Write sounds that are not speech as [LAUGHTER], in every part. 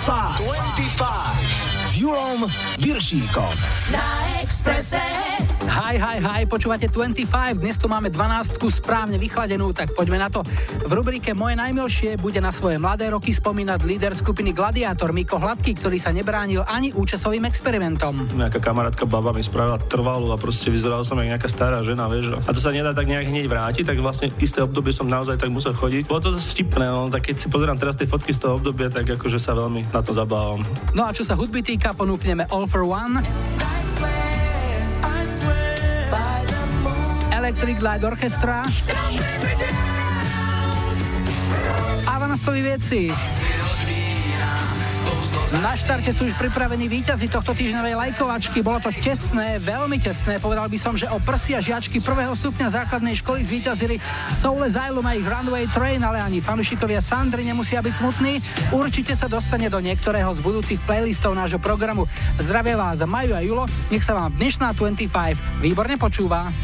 25. 25. S Julom Viršíkom. Na Expresse. Hi, hi, hi, počúvate 25, dnes tu máme 12 správne vychladenú, tak poďme na to. V rubrike Moje najmilšie bude na svoje mladé roky spomínať líder skupiny Gladiátor Miko Hladký, ktorý sa nebránil ani účasovým experimentom. Nejaká kamarátka baba mi spravila trvalú a proste vyzeral som ako nejaká stará žena, vieš. A to sa nedá tak nejak hneď vrátiť, tak vlastne isté obdobie som naozaj tak musel chodiť. Bolo to zase vtipné, no, tak keď si pozerám teraz tie fotky z toho obdobia, tak akože sa veľmi na to zabávam. No a čo sa hudby týka, ponúkneme All for One. Electric Light Orchestra a Vanastovi veci. Na štarte sú už pripravení víťazi tohto týždňovej lajkovačky. Bolo to tesné, veľmi tesné. Povedal by som, že o prsia žiačky prvého stupňa základnej školy zvíťazili Soul Asylum a ich Runway Train, ale ani fanúšikovia Sandry nemusia byť smutní. Určite sa dostane do niektorého z budúcich playlistov nášho programu. Zdravie vás Maju a Julo, nech sa vám dnešná 25 výborne počúva.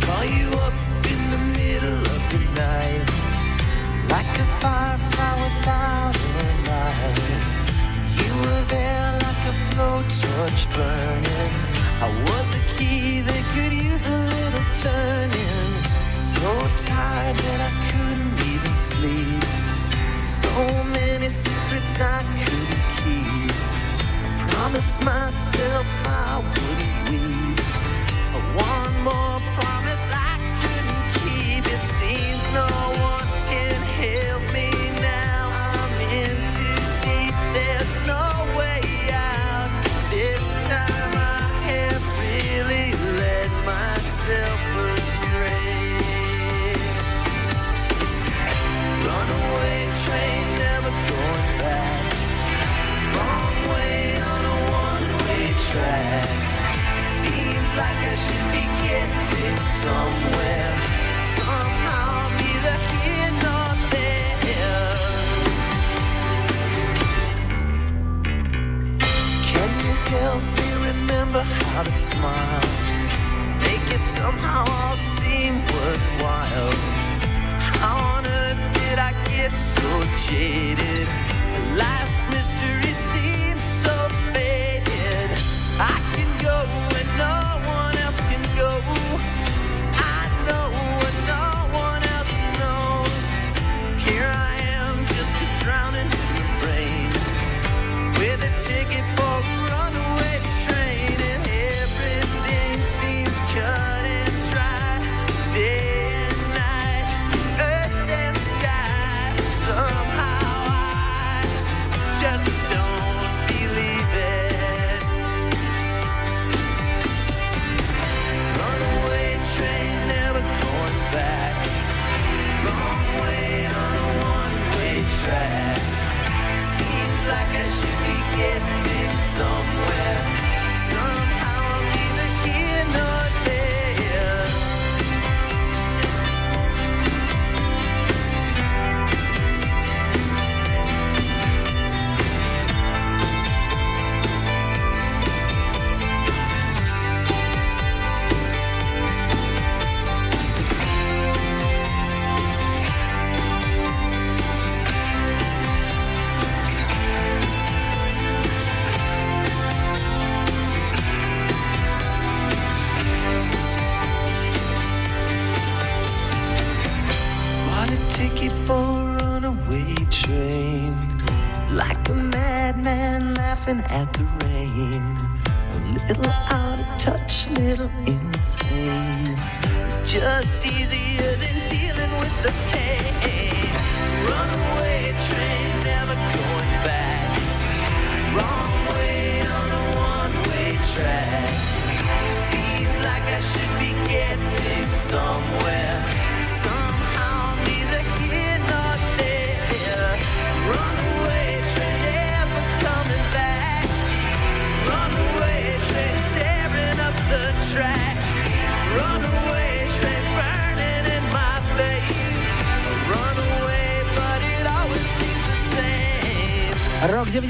Call you up in the middle of the night Like a firefly without a light. You were there like a burning. I was a key that could use a little turning. So tired that I couldn't even sleep. So many secrets I couldn't keep. Promised myself I wouldn't leave One more promise like I should be getting somewhere. Remember how to smile? Make it somehow all seem worthwhile. How on earth did I get so jaded? Life's mystery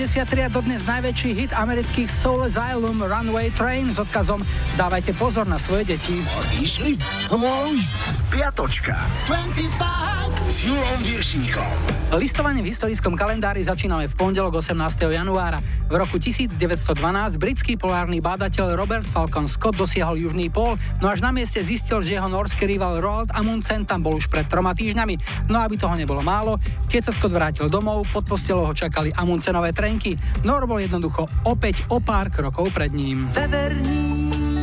93 a dodnes najväčší hit amerických Soul Asylum Runway Train s odkazom Dávajte pozor na svoje deti. Išli? Spiatočka. 25 s Julom Viršíkom. Listovanie v historickom kalendári začíname v pondelok 18. januára. V roku 1912 britský polárny bádateľ Robert Falcon Scott dosiahol južný pól, no až na mieste zistil, že jeho norský rival Roald Amundsen tam bol už pred troma týždňami. No aby toho nebolo málo, keď sa Scott vrátil domov, pod postelou ho čakali Amundsenové trenky. Nor bol jednoducho opäť o pár krokov pred ním. Severní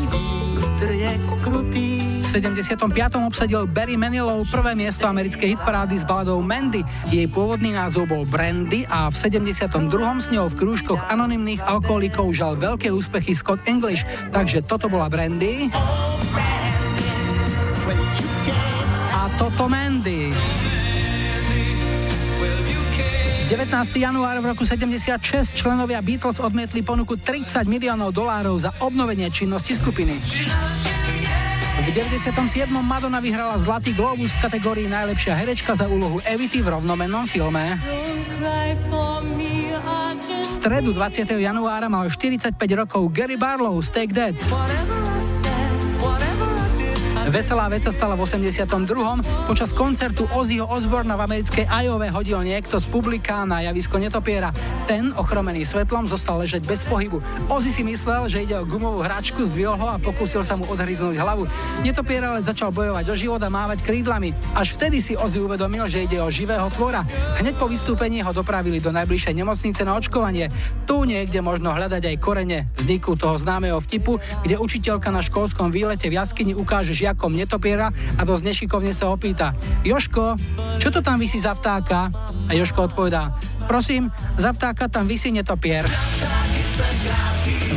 vítr je krutý. V 75. obsadil Barry Manilow prvé miesto americkej hitparády s baladou Mandy. Jej pôvodný názov bol Brandy a v 72. s ňou v krúžkoch anonymných alkoholikov žal veľké úspechy Scott English, takže toto bola Brandy. A toto Mandy. 19. január v roku 76 členovia Beatles odmietli ponuku 30 miliónov dolárov za obnovenie činnosti skupiny. V 97. Madonna vyhrala Zlatý globus v kategórii najlepšia herečka za úlohu Evity v rovnomennom filme. V stredu 20. januára mal 45 rokov Gary Barlow z Take That. Veselá vec sa stala v 82. Počas koncertu Ozzyho Osborna v americkej Ajove hodil niekto z publika na javisko netopiera. Ten, ochromený svetlom, zostal ležať bez pohybu. Ozzy si myslel, že ide o gumovú hračku, zdvihol ho a pokúsil sa mu odhryznúť hlavu. Netopier ale začal bojovať o život a mávať krídlami. Až vtedy si Ozzy uvedomil, že ide o živého tvora. Hneď po vystúpení ho dopravili do najbližšej nemocnice na očkovanie. Tu niekde možno hľadať aj korene vzniku toho známeho vtipu, kde učiteľka na školskom výlete v jaskyni ukáže žiak vtákom netopiera a dosť nešikovne sa opýta Joško, čo to tam vysí za vtáka? A Joško odpovedá Prosím, za vtáka tam vysí netopier.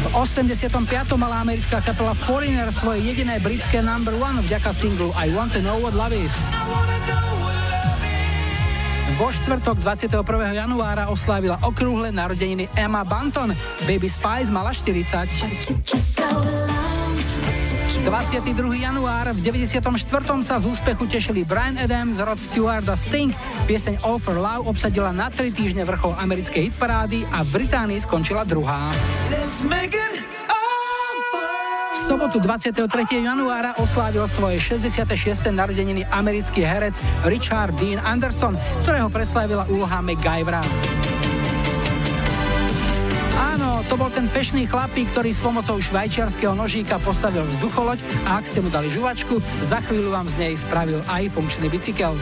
V 85. mala americká kapela Foreigner svoje jediné britské number one vďaka singlu I Want to Know What Love Is. Vo štvrtok 21. januára oslávila okrúhle narodeniny Emma Banton. Baby Spice mala 40. 22. január v 94. sa z úspechu tešili Brian Adams, Rod Stewart a Sting. Pieseň All for Love obsadila na 3 týždne vrchol americkej hitparády a v Británii skončila druhá. V sobotu 23. januára oslávil svoje 66. narodeniny americký herec Richard Dean Anderson, ktorého preslávila úloha MacGyvera. To bol ten fešný chlapík, ktorý s pomocou švajčiarského nožíka postavil vzducholoď a ak ste mu dali žuvačku, za chvíľu vám z nej spravil aj funkčný bicykel.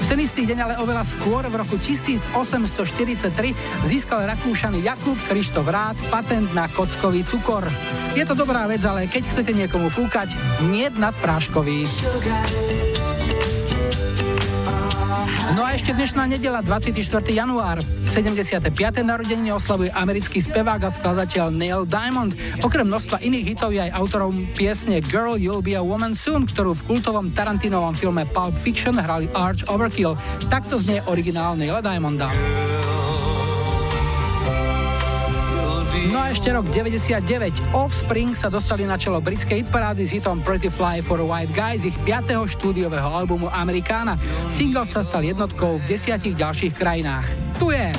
V ten istý deň ale oveľa skôr v roku 1843 získal Rakúšany Jakub Krištof Rád patent na kockový cukor. Je to dobrá vec, ale keď chcete niekomu fúkať, nie nad práškový. No a ešte dnešná nedela, 24. január. 75. narodeniny oslavuje americký spevák a skladateľ Neil Diamond. Okrem množstva iných hitov je aj autorom piesne Girl You'll Be a Woman Soon, ktorú v kultovom Tarantinovom filme Pulp Fiction hrali Arch Overkill. Takto znie originál Neila Diamonda. No a ešte rok 99. Offspring sa dostali na čelo britskej hitparády s hitom Pretty Fly for a White Guy z ich 5. štúdiového albumu Americana. Single sa stal jednotkou v desiatich ďalších krajinách. Tu je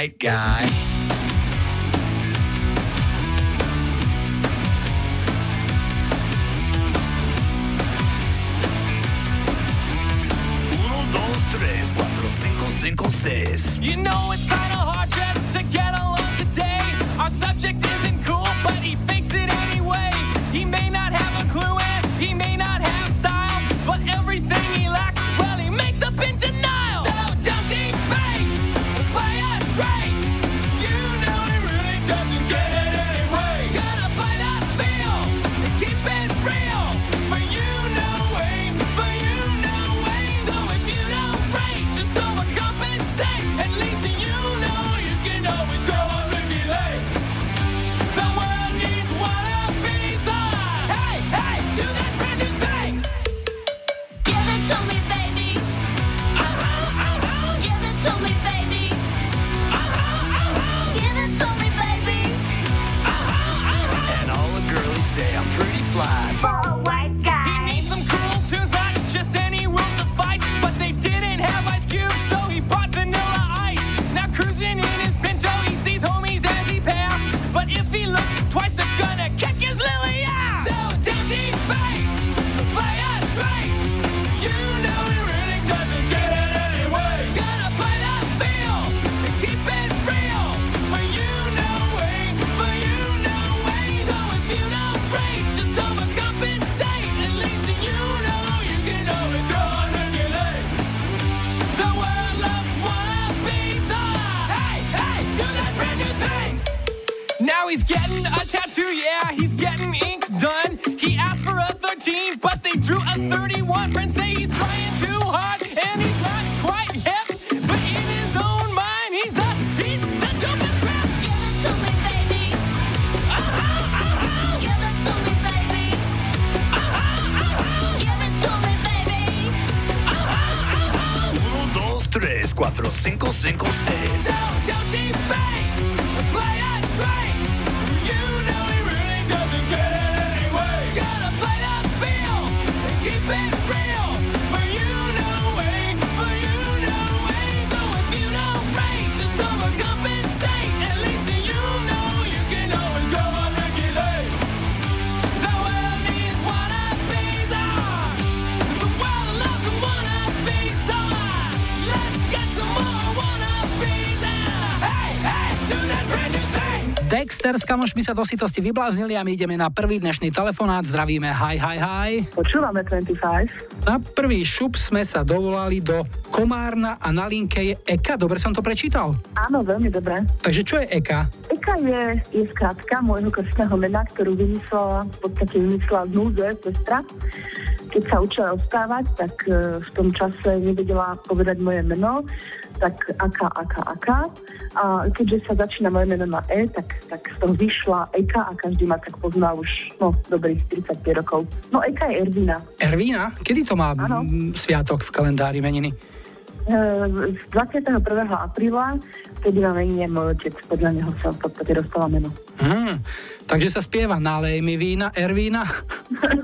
white guy. Kamošmi sa do sitosti vybláznili a my ideme na prvý dnešný telefonát. Zdravíme, hi, hi, hi. Počúvame 25. Na prvý šup sme sa dovolali do Komárna a na linke je Eka. Dobre som to prečítal? Áno, veľmi dobre. Takže čo je Eka? Eka je, je skrátka môjho krstného mena, ktorú vymyslela, v podstate vymyslela z núze, sestra keď sa učila rozprávať, tak e, v tom čase nevedela povedať moje meno, tak aká, aká, aká. A keďže sa začína moje meno na E, tak, tak z toho vyšla Eka a každý ma tak pozná už no, dobrých 35 rokov. No Eka je Ervina. Ervina? Kedy to má ano. sviatok v kalendári meniny? E, z 21. apríla, vtedy na menine môj otec, podľa neho sa v podstate dostala meno. Hmm, takže sa spieva Nalej mi vína, Ervína.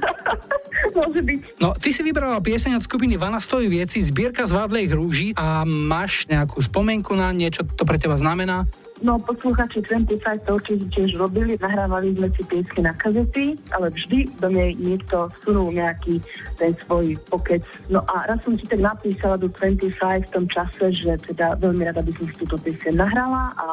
[LAUGHS] Môže byť. No, ty si vybrala pieseň od skupiny Vana stojí vieci, zbierka z Vádlej hrúží a máš nejakú spomienku na niečo, to pre teba znamená? No, posluchači 25 to určite tiež robili, nahrávali sme si piesky na kazety, ale vždy do nej niekto sunul nejaký ten svoj pokec. No a raz som si tak napísala do 25 v tom čase, že teda veľmi rada by som si túto pieseň nahrala a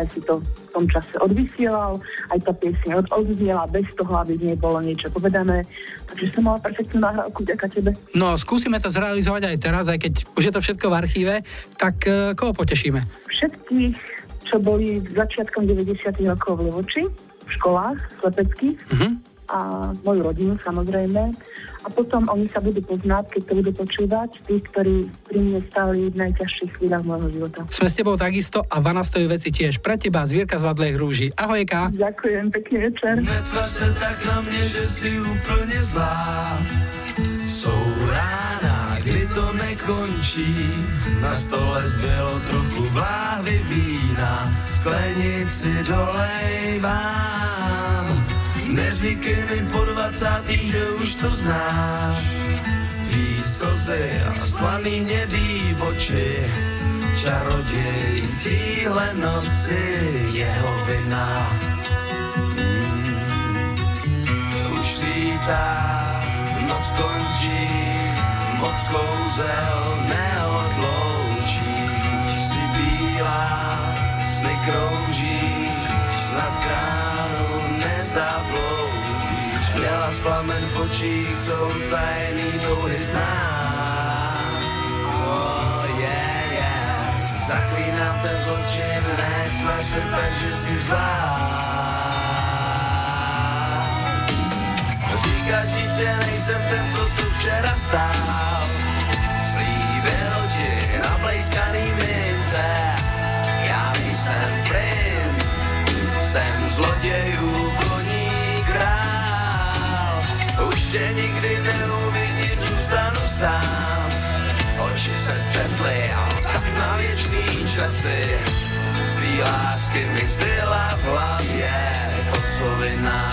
aj si to v tom čase odvysielal, aj tá pieseň od, odznela bez toho, aby z nej bolo niečo povedané. Takže som mala perfektnú nahrávku, ďaká tebe. No, skúsime to zrealizovať aj teraz, aj keď už je to všetko v archíve, tak uh, koho potešíme? Všetkých čo boli začiatkom 90. rokov v Levoči, v školách slepeckých uh-huh. a moju rodinu samozrejme. A potom oni sa budú poznať, keď to budú počúvať, tí, ktorí pri mne stáli v najťažších chvíľach môjho života. Sme s tebou takisto a Vana stojí veci tiež. Pre teba zvierka z Vadlej hrúži. Ahojka. Ďakujem, pekný večer. Netva sa tak na mne, že si úplne zlá. Nekončí, na stole zbylo trochu vláhy vína, sklenici dolejvám. Neříkej mi po dvacátý, že už to znáš, tvý slzy a slaný hnědý oči, čaroděj týhle noci, jeho vina. Mm. Už lítá končí, moc kouzel neodloučí. Si bílá, sny kroužíš, snad kránu nezabloužíš. Měla plamen v očích, co tajný touhy zná. Oh, yeah, yeah. Zaklínám ten zločin, netvař se tak, že jsi zlá. Že nejsem ten, co tu včera stál. Slíbil ti na blejskaný mince, já nejsem princ, jsem zlodějů koní král. Už tě nikdy neuvidím, zůstanu sám. Oči se střetly a tak na věčný časy. Z tvý lásky mi zbyla v hlavě kocovina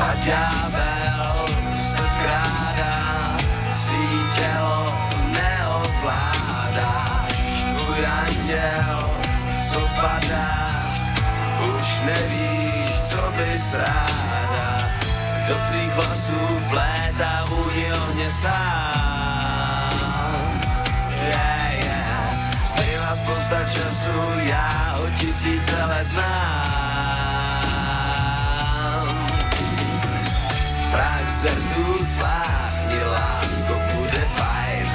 a ďábel se vkrádá, svý tělo neovládáš, tvůj anděl, co padá, už nevíš, co bys ráda, do tvých vlasů vplétá vůni ohně sám. Yeah, yeah, zbyla spousta času, já o tisíce let znám. Tu sláchni, lásko, bude fajn.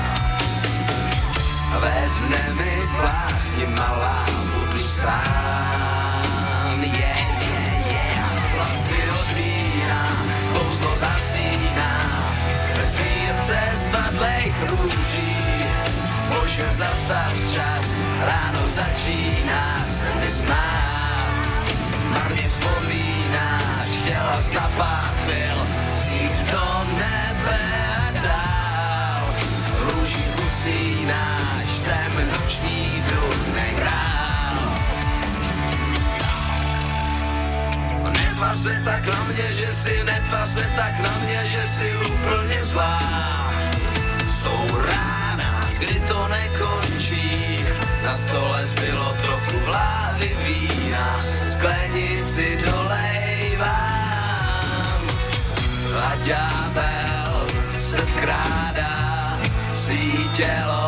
Ve dne mi pláchni, malá, budu sám. Yeah, yeah, yeah, vlasy od vína, Bože, zastav čas, ráno začíná se mi smát. Marně vzpomínáš, chtěla na pár byl, do nebe dál. Růží usínáš, jsem noční důdnej král. Se tak na mě, že si, netvář se tak na mě, že si úplne zlá. Jsou rána, kdy to nekončí, na stole zbylo trochu vlády vína, sklenici dolejvá. A ďábel se vkrádá, svý tělo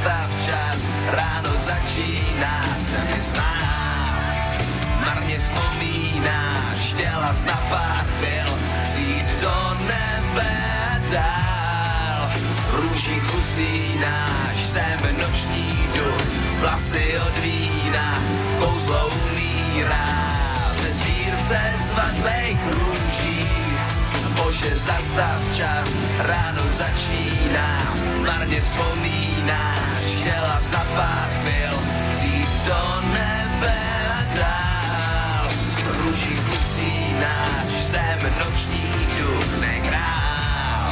zastav čas, ráno začíná se mi smát. Marně vzpomínáš, chtěla na pár chvil, zít do nebe dál. V růžích usínáš, jsem noční duch, vlasy od vína, kouzlo umírá ve sbírce zvadlejch růží. Bože, zastav čas, ráno začíná, marně vzpomínáš, chtěla na pár chvil, vzít do nebe a dál. Růžích usínáš, jsem noční duch, nekrál.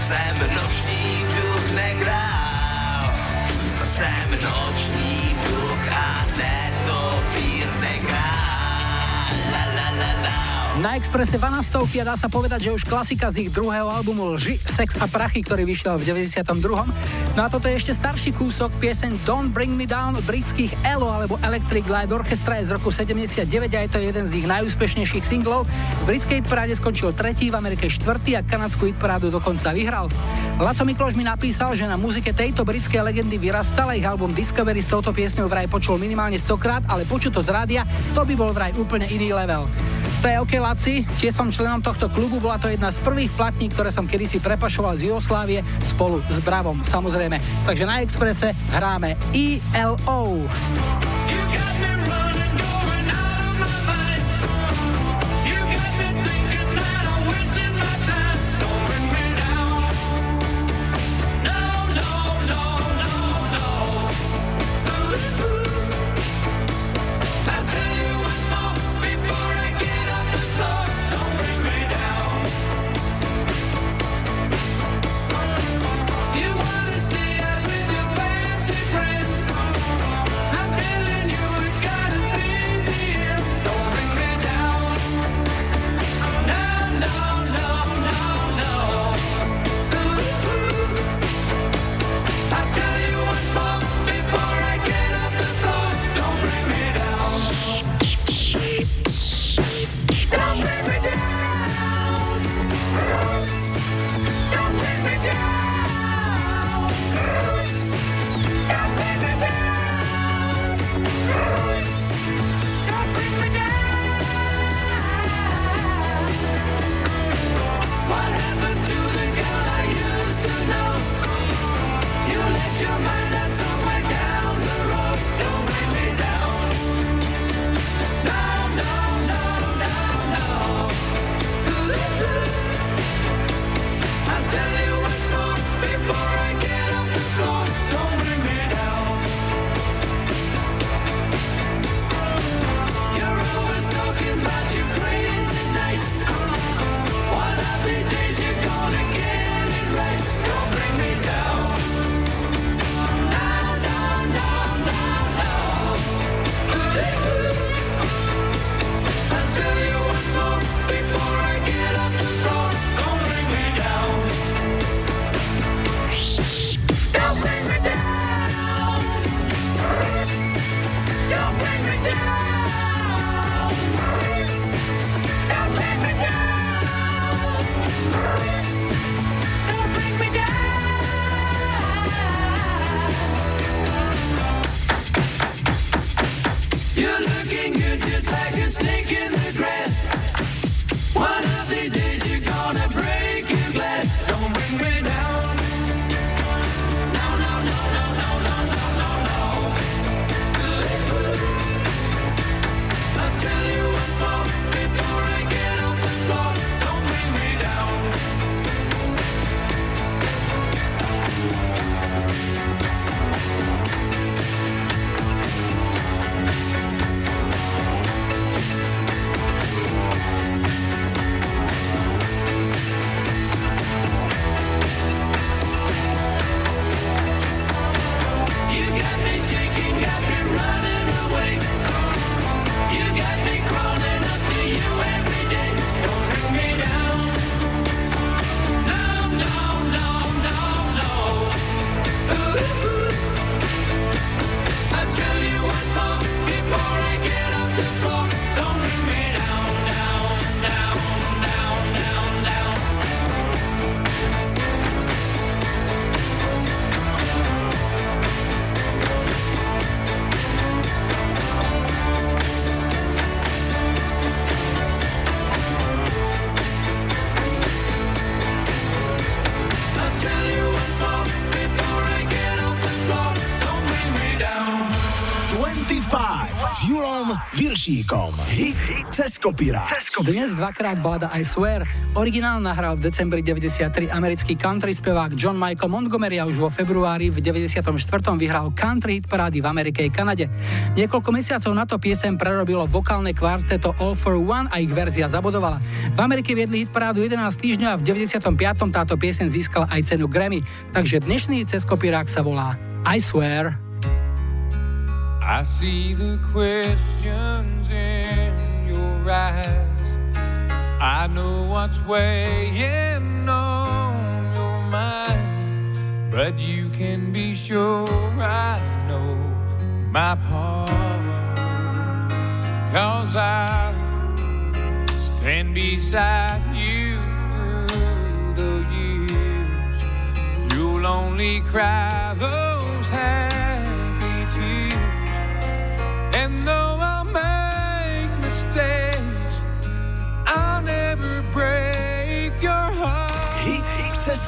Jsem noční duch, nekrál. Jsem noční duch a netopír, Na Expresse 12 a dá sa povedať, že už klasika z ich druhého albumu Lži, Sex a prachy, ktorý vyšiel v 92. No a toto je ešte starší kúsok, pieseň Don't Bring Me Down britských ELO alebo Electric Light Orchestra je z roku 79 a je to jeden z ich najúspešnejších singlov. V britskej hitparáde skončil tretí, v Amerike štvrtý a kanadskú hitparádu dokonca vyhral. Laco Mikloš mi napísal, že na muzike tejto britskej legendy vyrastala ich album Discovery s touto piesňou vraj počul minimálne 100 krát, ale počuť to z rádia, to by bol vraj úplne iný level. To je OK, Laci, tiež som členom tohto klubu, bola to jedna z prvých platní, ktoré som kedysi prepašoval z Jugoslávie spolu s Bravom, samozrejme. Takže na Exprese hráme ELO. Viršíkom. Hit cez kopírák. Dnes dvakrát balada I Swear. Originál nahral v decembri 93 americký country spevák John Michael Montgomery a už vo februári v 94. vyhral country hit parády v Amerike i Kanade. Niekoľko mesiacov na to piesem prerobilo vokálne kvarteto All for One a ich verzia zabodovala. V Amerike viedli hit parádu 11 týždňov a v 95. táto piesen získala aj cenu Grammy. Takže dnešný cez kopírák sa volá I Swear. I see the questions in your eyes. I know what's weighing on your mind, but you can be sure I know my part. Cause I stand beside you through the years. You'll only cry those happy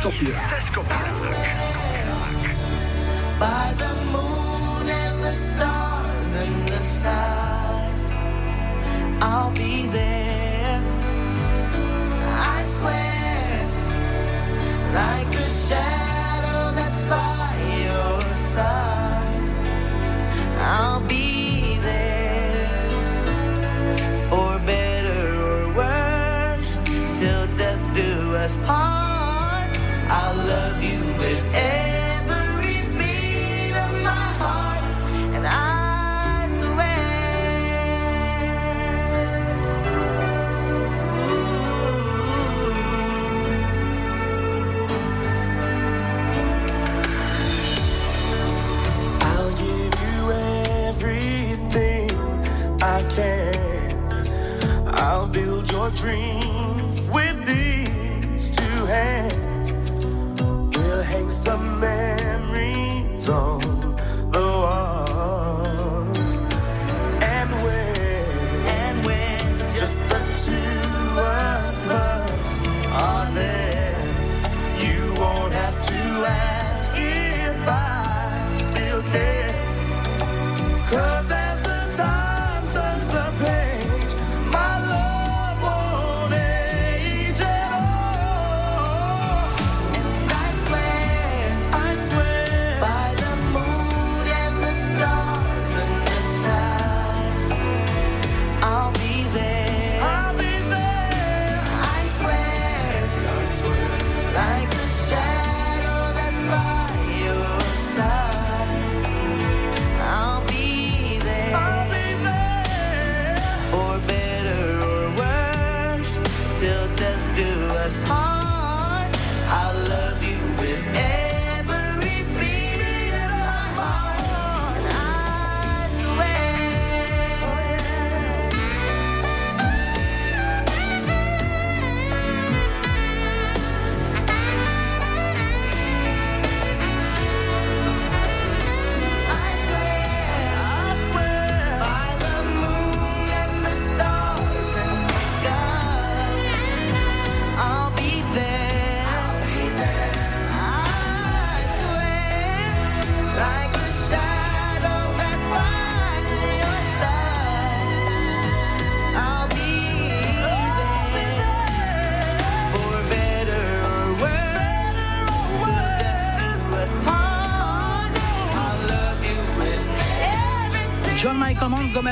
kopírák. By the moon and the stars and the skies, I'll be there. I swear, like the shadow your dreams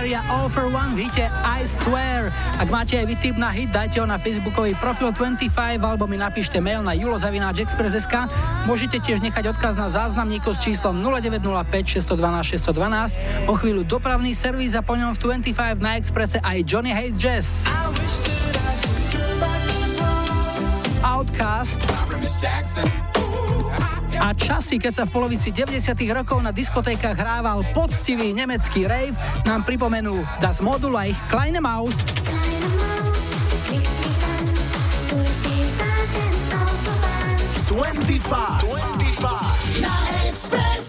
Michael Montgomery a All for One v hite I Swear. Ak máte aj vy tip na hit, dajte ho na facebookový profil 25 alebo mi napíšte mail na julozavináčexpress.sk. Môžete tiež nechať odkaz na záznamníku s číslom 0905 612 612. O chvíľu dopravný servis a po ňom v 25 na Expresse aj Johnny Hates Jazz. Outcast a časy, keď sa v polovici 90. rokov na diskotékach hrával poctivý nemecký rave, nám pripomenú Das Modula ich Kleine Maus. Twenty-five. Twenty-five. Na Express.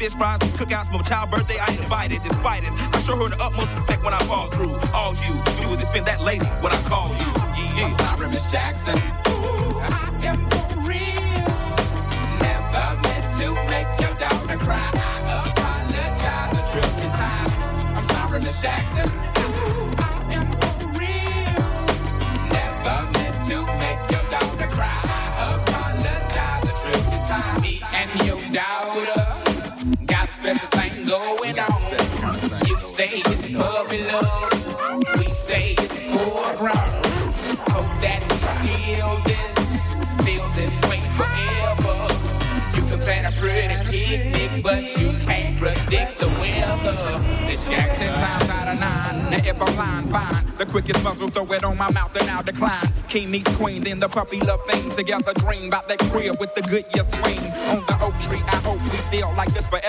Fish fries and cookouts for my King meets queen, then the puppy love thing. Together dream about that crib with the good year swing.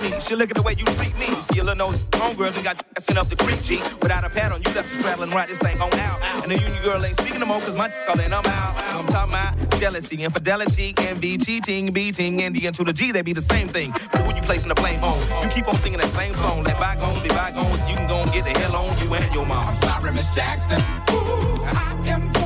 me. She look at the way you treat me. Skill no homegirl done got sent up the creek, G. Without a pad on, you left us traveling right this thing on out. And the union girl ain't speaking no more, cause my all in, I'm out. I'm talking about jealousy, infidelity, envy, cheating, beating, and the to the G, they be the same thing. But who you placing the blame on? You keep on singing that same song. Let bygones be bygones. You can go and get the hell on you and your mom. I'm sorry, Miss Jackson. Ooh, I am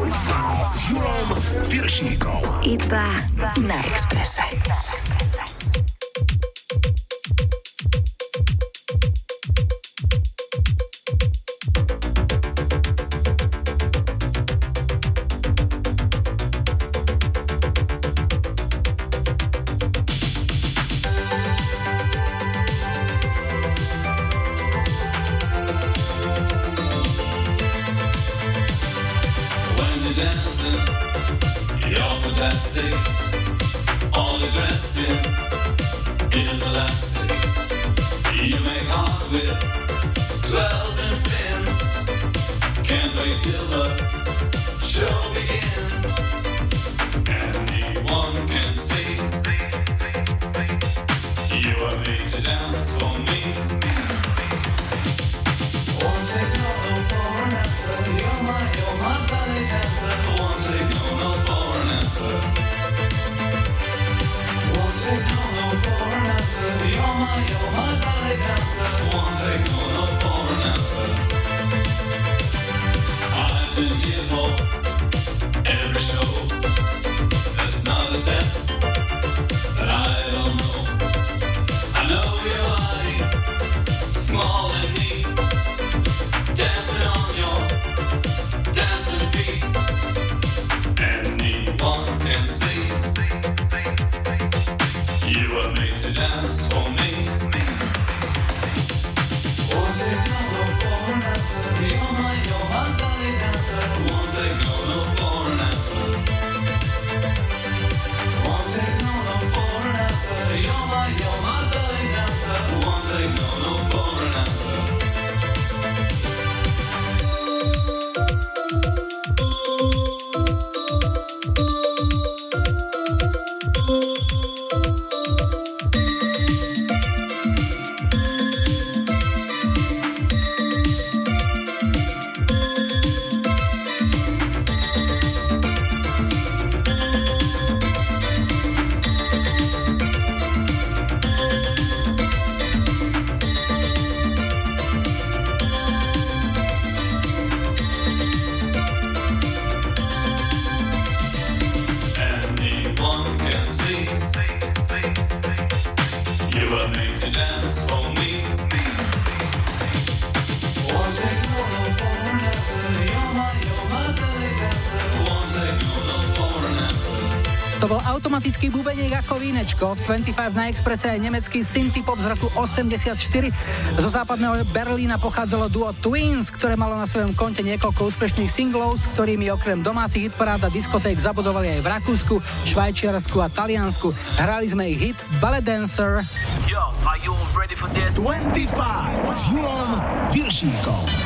Julom Viršíkom. Iba na Exprese. Bubeniek ako vínečko. V 25 na Expresse aj nemecký synthie pop z roku 84. Zo západného Berlína pochádzalo duo Twins, ktoré malo na svojom konte niekoľko úspešných singlov, s ktorými okrem domácich hitparád a diskoték zabudovali aj v Rakúsku, Švajčiarsku a Taliansku. Hrali sme ich hit Ballet Dancer. Yo, are you ready for this? 25 s Julom Viršíkom.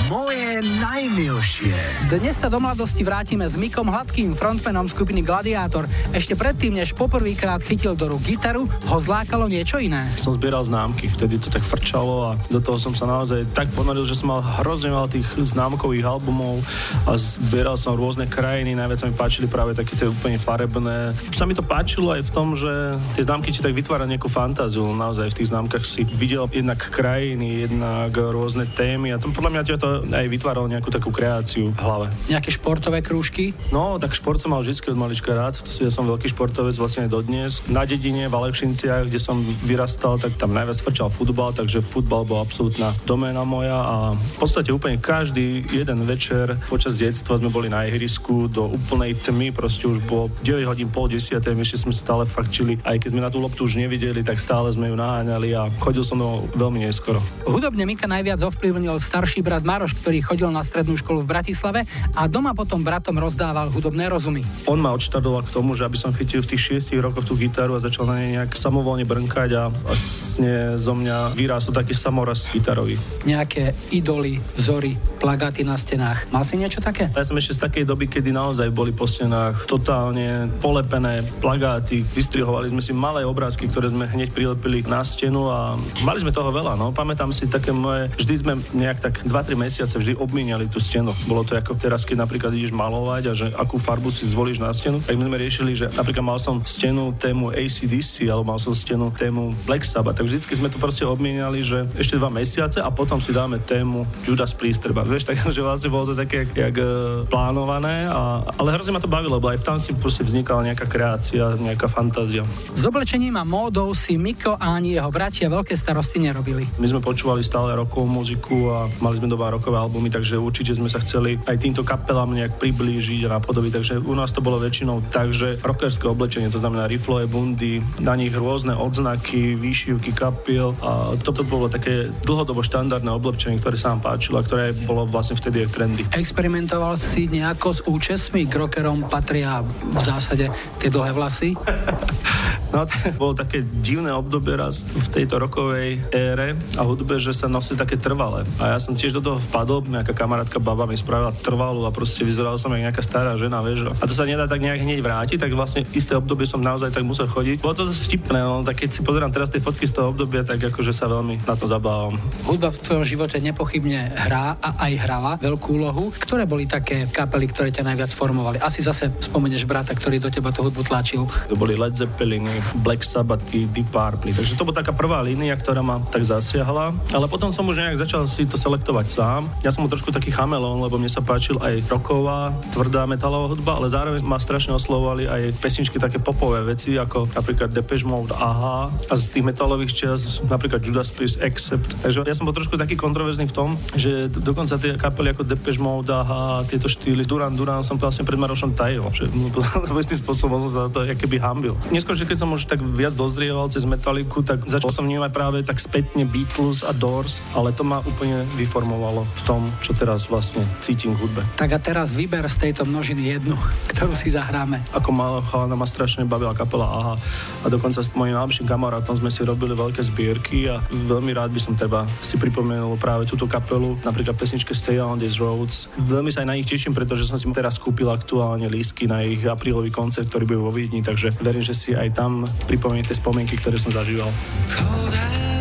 Moje najmilšie. Dnes sa do mladosti vrátime s Mikom Hladkým, frontmanom skupiny Gladiátor. Ešte predtým, než poprvýkrát chytil do rúk gitaru, ho zlákalo niečo iné. Som zbieral známky, vtedy to tak frčalo a do toho som sa naozaj tak ponoril, že som mal hrozne veľa tých známkových albumov a zbieral som rôzne krajiny, najviac sa mi páčili práve také tie úplne farebné. Sa mi to páčilo aj v tom, že tie známky ti tak vytvára nejakú fantáziu, naozaj v tých známkach si videl jednak krajiny, jednak rôzne témy a to podľa mňa to aj vytváralo nejakú takú kreáciu v hlave. Nejaké športové krúžky? No, tak šport som mal vždy od malička rád, to si ja som veľký športovec vlastne aj dodnes. Na dedine v Alekšinciach, kde som vyrastal, tak tam najviac frčal futbal, takže futbal bol absolútna doména moja a v podstate úplne každý jeden večer počas detstva sme boli na ihrisku do úplnej tmy, proste už bolo 9 hodín, pol 10, my sme stále frčili, aj keď sme na tú loptu už nevideli, tak stále sme ju naháňali a chodil som do veľmi neskoro. Hudobne Mika najviac ovplyvnil starší brat Maroš, ktorý chodil na strednú školu v Bratislave a doma potom bratom rozdával hudobné rozumy. On ma odštartoval k tomu, že aby som chytil v tých šiestich rokoch tú gitaru a začal na nej nejak samovolne brnkať a vlastne zo mňa vyrástol taký samoraz gitarový. Nejaké idoly, vzory, plagáty na stenách. Mal si niečo také? Ja som ešte z takej doby, kedy naozaj boli po stenách totálne polepené plagáty. Vystrihovali sme si malé obrázky, ktoré sme hneď prilepili na stenu a mali sme toho veľa. No. Pamätám si také moje, vždy sme nejak tak 2-3 mesiace vždy obmieniali tú stenu. Bolo to ako teraz, keď napríklad ideš malovať a že akú farbu si zvolíš na stenu, tak my sme riešili, že napríklad mal som stenu tému ACDC alebo mal som stenu tému Black Sabbath. Tak vždycky sme to proste obmieniali, že ešte dva mesiace a potom si dáme tému Judas Priest, treba. Vieš, tak, [LAUGHS] že vlastne bolo to také, jak, jak e, plánované, a, ale hrozne ma to bavilo, lebo aj tam si proste vznikala nejaká kreácia, nejaká fantázia. S oblečením a módou si Miko a ani jeho bratia veľké starosti nerobili. My sme počúvali stále rokovú muziku a mali sme doma rokové albumy, takže určite sme sa chceli aj týmto kapelám nejak priblížiť a napodobiť. Takže u nás to bolo väčšinou tak, že rockerské oblečenie, to znamená riflové bundy, na nich rôzne odznaky, výšivky kapiel a toto bolo také dlhodobo štandardné oblečenie, ktoré sa nám páčilo a ktoré bolo vlastne vtedy aj trendy. Experimentoval si nejako s účesmi? K rockerom patria v zásade tie dlhé vlasy? [LAUGHS] No to bolo také divné obdobie raz v tejto rokovej ére a hudbe, že sa nosili také trvalé. A ja som tiež do toho vpadol, nejaká kamarátka baba mi spravila trvalú a proste vyzeral som ako nejaká stará žena, vieš. A to sa nedá tak nejak hneď vrátiť, tak vlastne isté obdobie som naozaj tak musel chodiť. Bolo to zase vtipné, no, tak keď si pozerám teraz tie fotky z toho obdobia, tak akože sa veľmi na to zabávam. Hudba v tvojom živote nepochybne hrá a aj hrala veľkú úlohu. Ktoré boli také kapely, ktoré ťa najviac formovali? Asi zase spomenieš brata, ktorý do teba tú hudbu tlačil. To boli Led Zeppelin, Black Sabbath, Deep Purple. Takže to bola taká prvá línia, ktorá ma tak zasiahla. Ale potom som už nejak začal si to selektovať sám. Ja som trošku taký chamelón, lebo mne sa páčil aj roková, tvrdá metalová hudba, ale zároveň ma strašne oslovovali aj pesničky také popové veci, ako napríklad Depeche Mode, Aha a z tých metalových čias napríklad Judas Priest, Accept. Takže ja som bol trošku taký kontroverzný v tom, že dokonca tie kapely ako Depeche Mode, Aha, tieto štýly, Duran Duran som vlastne pred Marošom tajil, že [LAUGHS] istým spôsobom som sa to keby hambil. Neskôr, že keď som už tak viac dozrieval cez metaliku, tak začal som vnímať práve tak spätne Beatles a Doors, ale to ma úplne vyformovalo v tom, čo teraz vlastne cítim v hudbe. Tak a teraz vyber z tejto množiny jednu, ktorú si zahráme. Ako malá chalana ma strašne bavila kapela AHA a dokonca s mojim najlepším kamarátom sme si robili veľké zbierky a veľmi rád by som teba si pripomenul práve túto kapelu, napríklad pesničke Stay on these roads. Veľmi sa aj na nich teším, pretože som si teraz kúpil aktuálne lístky na ich aprílový koncert, ktorý bude vo Viedni, takže verím, že si aj tam pripomeniete spomienky, ktoré som zažíval. talks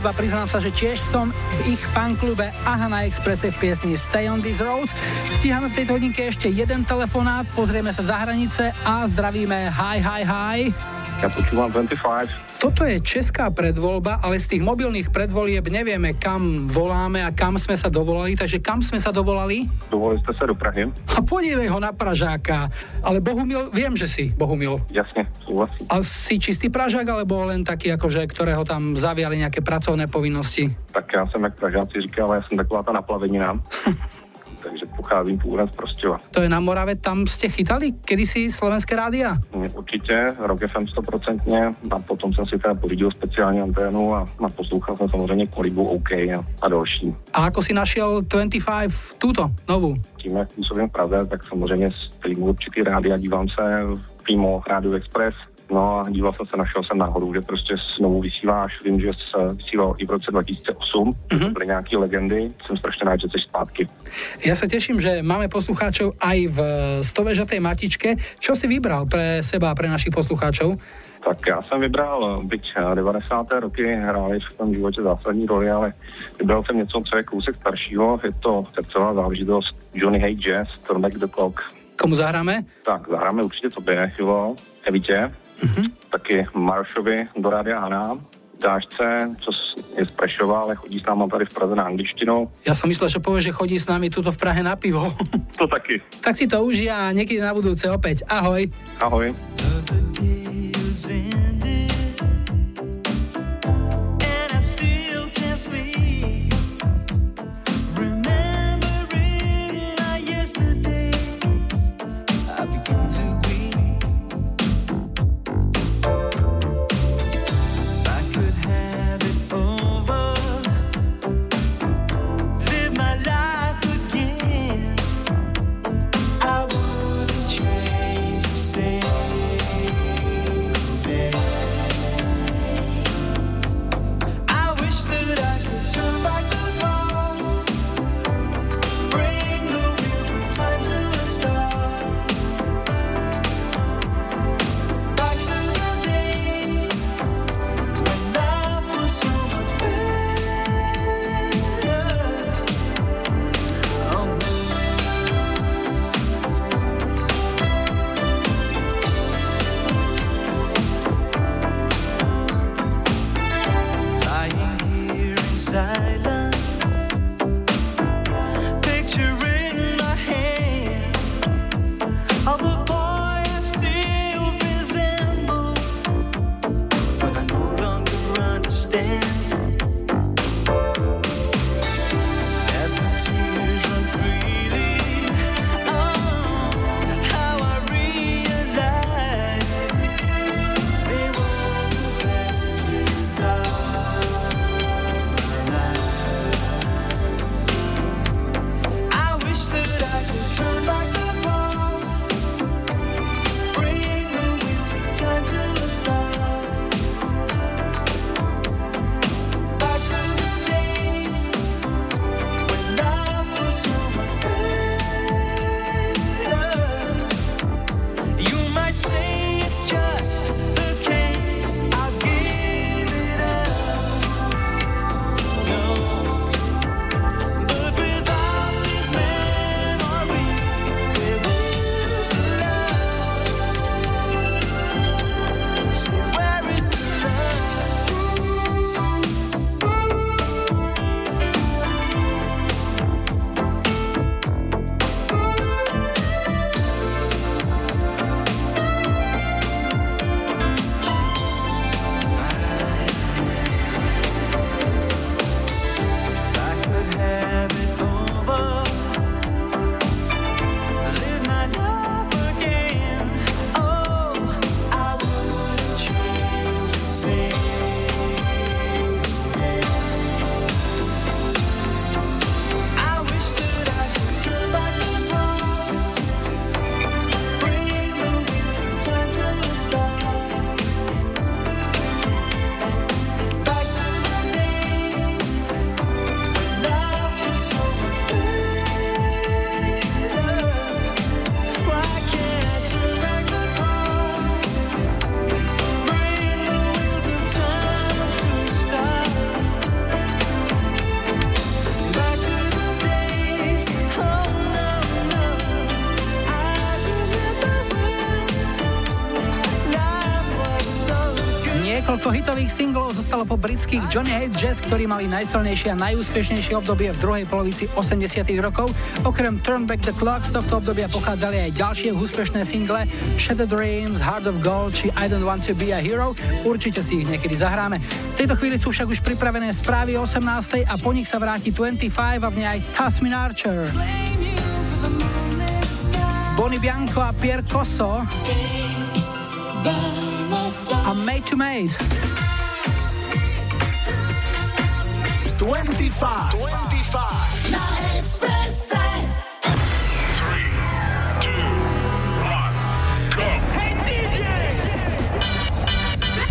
hudba, priznám sa, že tiež som v ich fanklube Aha na Expresse v piesni Stay on these roads. Stíhame v tejto hodinke ešte jeden telefonát, pozrieme sa za hranice a zdravíme hi, hi, hi. Ja počúvam 25. Toto je česká predvoľba, ale z tých mobilných predvolieb nevieme, kam voláme a kam sme sa dovolali, takže kam sme sa dovolali? Dovolili ste sa do Prahy? A podívej ho na Pražáka. Ale Bohumil, viem, že si Bohumil. Jasne, súhlasím. A si čistý Pražák, alebo len taký, akože, ktorého tam zaviali nejaké pracovné povinnosti? Tak já jsem, jak Pražáci říkali, já jsem taková ta naplavenina. [LAUGHS] Takže pocházím původem z Prostěva. To je na Morave, tam ste chytali kedysi slovenské rádia? Určitě, Rock FM 100%, a potom jsem si teda pořídil speciální anténu a, a poslouchal jsem samozřejmě Kolibu OK a, a další. A ako si našiel 25 túto, novú? Tím, jak působím v Praze, tak samozřejmě streamuji určitý rádia, dívám se přímo Radio Express, No a díval jsem se, našel jsem náhodou, že prostě znovu vysíláš. Vím, že se vysílal i v roce 2008, mm-hmm. byly nějaký legendy. Jsem strašně rád, že jsi zpátky. Ja sa teším, že máme poslucháčov aj v stovežatej matičke. Čo si vybral pre seba a pre našich poslucháčov? Tak já jsem vybral, byť 90. roky hráli v tom životě zásadní roli, ale vybral jsem něco, co je kousek staršího. Je to srdcová záležitost Johnny Hay Jazz, Turn Back the Clock. Komu zahráme? Tak, zahráme určitě tobě, Ivo, Evitě, mm-hmm. taky Maršovi do Rádia Hana, Dášce, co je z Prešova, ale chodí s náma tady v Praze na angličtinu. Ja som myslel, že povie, že chodí s nami tuto v Prahe na pivo. [LAUGHS] To taky. tak si to užij a niekedy na budúce opäť. Ahoj. Ahoj. Po britských Johnny Hate Jazz, ktorí mali najsilnejšie a najúspešnejšie obdobie v druhej polovici 80 rokov. Okrem Turn Back the Clock z tohto obdobia pochádzali aj ďalšie úspešné single Shadow Dreams, Heart of Gold či I Don't Want to Be a Hero. Určite si ich niekedy zahráme. V tejto chvíli sú však už pripravené správy 18. a po nich sa vráti 25 a v nej aj Tasmin Archer. Bonnie Bianco a Pierre Cosso a Made to Made. 25. 25. Na Expresse. Hey DJ!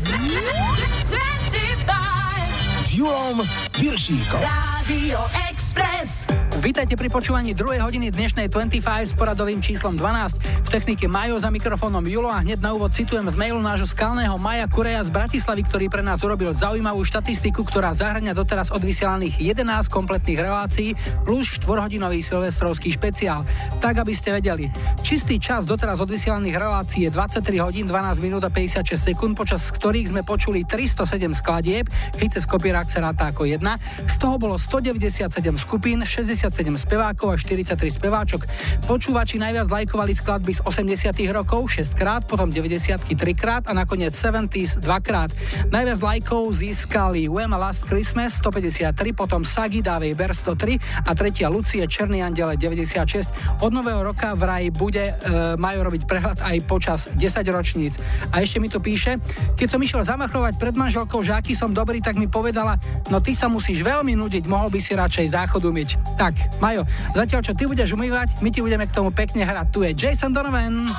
25. S Julom Viršíkom. Radio Express. Vítajte pri počúvaní 2. hodiny dnešnej 25 s poradovým číslom 12. V technike Majo za mikrofónom Julo a hneď na úvod citujem z mailu nášho skalného Maja Kureja z Bratislavy, ktorý pre nás urobil zaujímavú štatistiku, ktorá zahrňa doteraz odvysielaných 11 kompletných relácií plus 4-hodinový silvestrovský špeciál. Tak, aby ste vedeli, čistý čas doteraz odvysielaných relácií je 23 hodín 12 minút a 56 sekúnd, počas ktorých sme počuli 307 skladieb, Hice z kopírák sa ráta ako jedna, z toho bolo 197 skupín, 60 57 spevákov a 43 speváčok. Počúvači najviac lajkovali skladby z 80 rokov 6 krát, potom 90 3 krát a nakoniec 70s 2 krát. Najviac lajkov získali Wham Last Christmas 153, potom Sagi Davej Ber 103 a tretia Lucie Černý andele 96. Od nového roka vraj bude e, majú robiť prehľad aj počas 10 ročníc. A ešte mi tu píše, keď som išiel zamachrovať pred manželkou, že aký som dobrý, tak mi povedala, no ty sa musíš veľmi nudiť, mohol by si radšej záchod umyť. Tak, Majo, zatiaľ čo ty budeš umývať, my ti budeme k tomu pekne hrať. Tu je Jason Donovan. For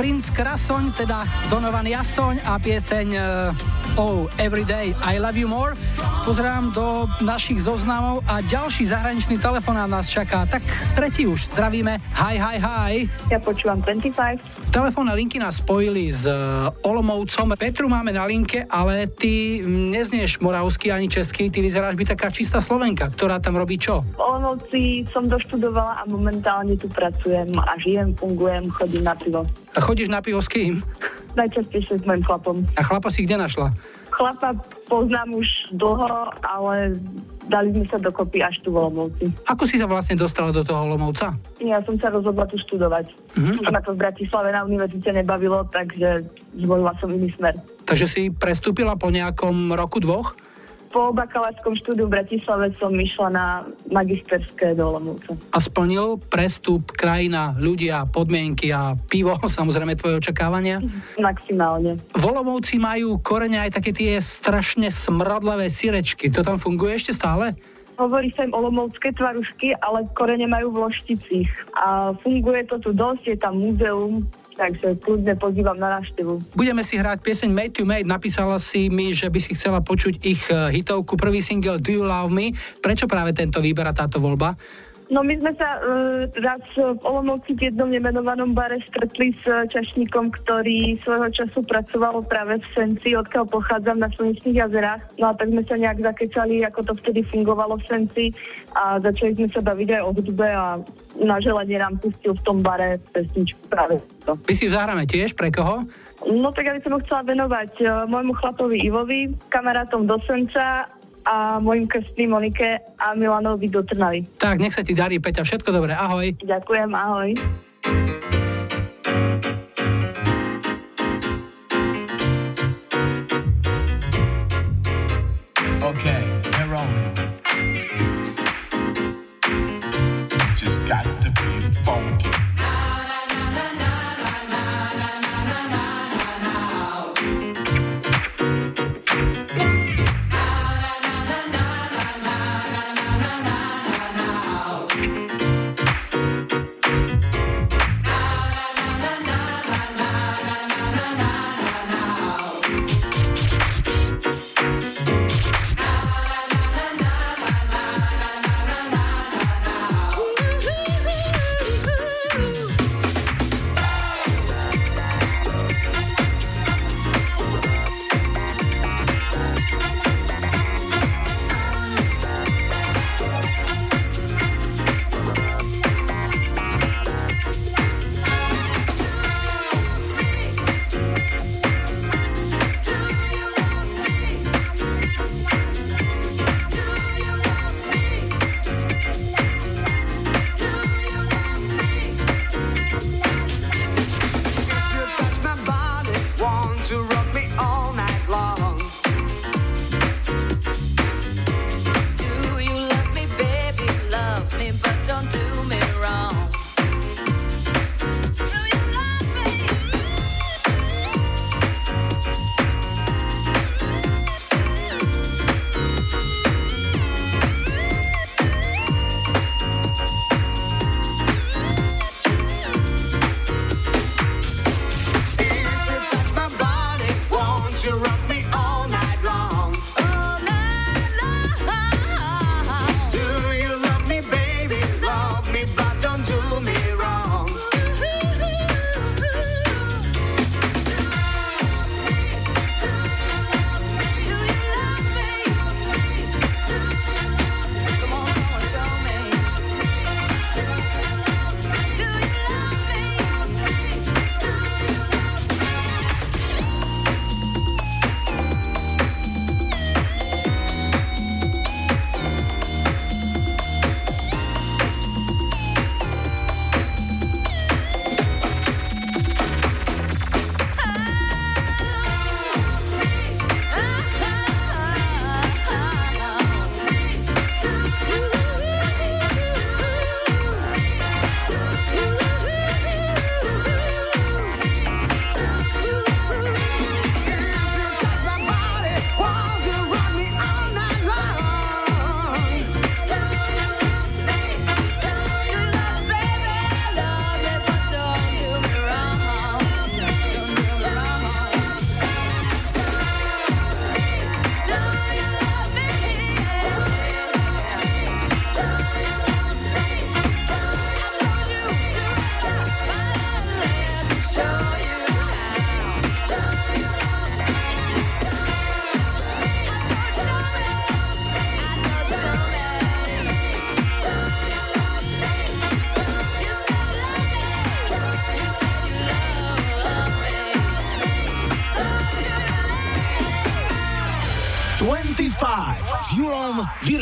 Prince Krasoň, teda Donovan Jasoň a pieseň uh, Oh, Everyday I Love You More. Pozerám do našich zoznamov a ďalší zahraničný telefonát nás čaká. Tak tretí už. Zdravíme. Hi, hi, hi. Ja počúvam 25. Telefónne linky nás spojili s uh, Olomovcom. Petru máme na linke, ale ty neznieš moravsky ani česky. Ty vyzeráš byť taká čistá Slovenka, ktorá tam robí čo? V Olomouci som doštudovala a momentálne tu pracujem a žijem, fungujem, chodím na pivo. A chodíš na pivo s kým? Najčastejšie s mojim chlapom. A chlapa si kde našla? Chlapa poznám už dlho, ale dali sme sa dokopy až tu v Olomouci. Ako si sa vlastne dostala do toho Olomovca? Ja som sa rozhodla tu študovať. Mhm. Už ma to v Bratislave na univerzite nebavilo, takže zvolila som iný smer. Takže si prestúpila po nejakom roku, dvoch? Po bakalárskom štúdiu v Bratislave som išla na magisterské do Olomouca. A splnil prestup krajina, ľudia, podmienky a pivo, [LAUGHS] samozrejme tvoje očakávania? Maximálne. V Olomouci majú korene aj také tie strašne smradlavé sirečky. To tam funguje ešte stále? Hovorí sa im olomoucké tvarušky, ale korene majú v Lošticích. A funguje to tu dosť, je tam múzeum, takže kľudne pozývam na návštevu. Budeme si hrať pieseň Made to Made. Napísala si mi, že by si chcela počuť ich eh, hitovku, prvý single Do You Love Me. Prečo práve tento výber a táto voľba? No my sme sa uh, raz v Olomouci v jednom nemenovanom bare stretli s eh, čašníkom, ktorý svojho času pracoval práve v Senci, odkiaľ pochádzam na Slnečných jazerách. No a tak sme sa nejak zakecali, ako to vtedy fungovalo v Senci a začali sme sa baviť aj o hudbe a na želanie nám pustil v tom bare pesničku práve to. My si zahráme tiež, pre koho? No tak ja by som ho chcela venovať uh, môjmu chlapovi Ivovi, kamarátom do Senca a mojim krstným Monike a Milanovi do Trnavy. Tak, nech sa ti darí, Peťa, všetko dobré, ahoj. Ďakujem, ahoj. Okay,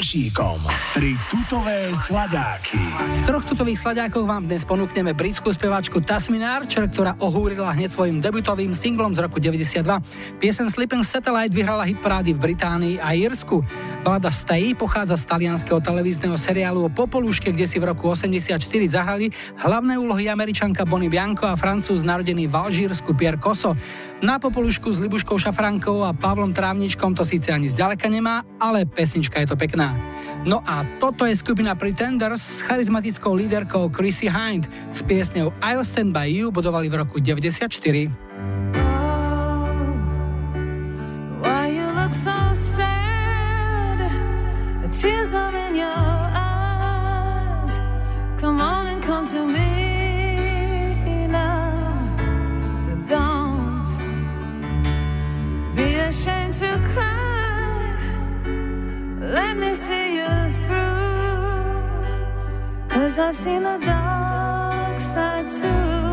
Viršíkom. Tri tutové sladáky. V troch tutových slaďákoch vám dnes ponúkneme britskú speváčku Tasmin Archer, ktorá ohúrila hneď svojim debutovým singlom z roku 92. Piesen Sleeping Satellite vyhrala hitparády v Británii a Írsku. Balada Stay pochádza z talianského televízneho seriálu o Popoluške, kde si v roku 84 zahrali hlavné úlohy američanka Bonnie Bianco a francúz narodený v Alžírsku Pierre Koso. Na Popolušku s Libuškou Šafrankou a Pavlom Trávničkom to síce ani zďaleka nemá, ale pesnička je to pekná. No a toto je skupina Pretenders s charizmatickou líderkou Chrissy Hind. S piesňou I'll Stand By You budovali v roku 94. Tears are in your eyes. Come on and come to me now. Don't be ashamed to cry. Let me see you through. Cause I've seen the dark side too.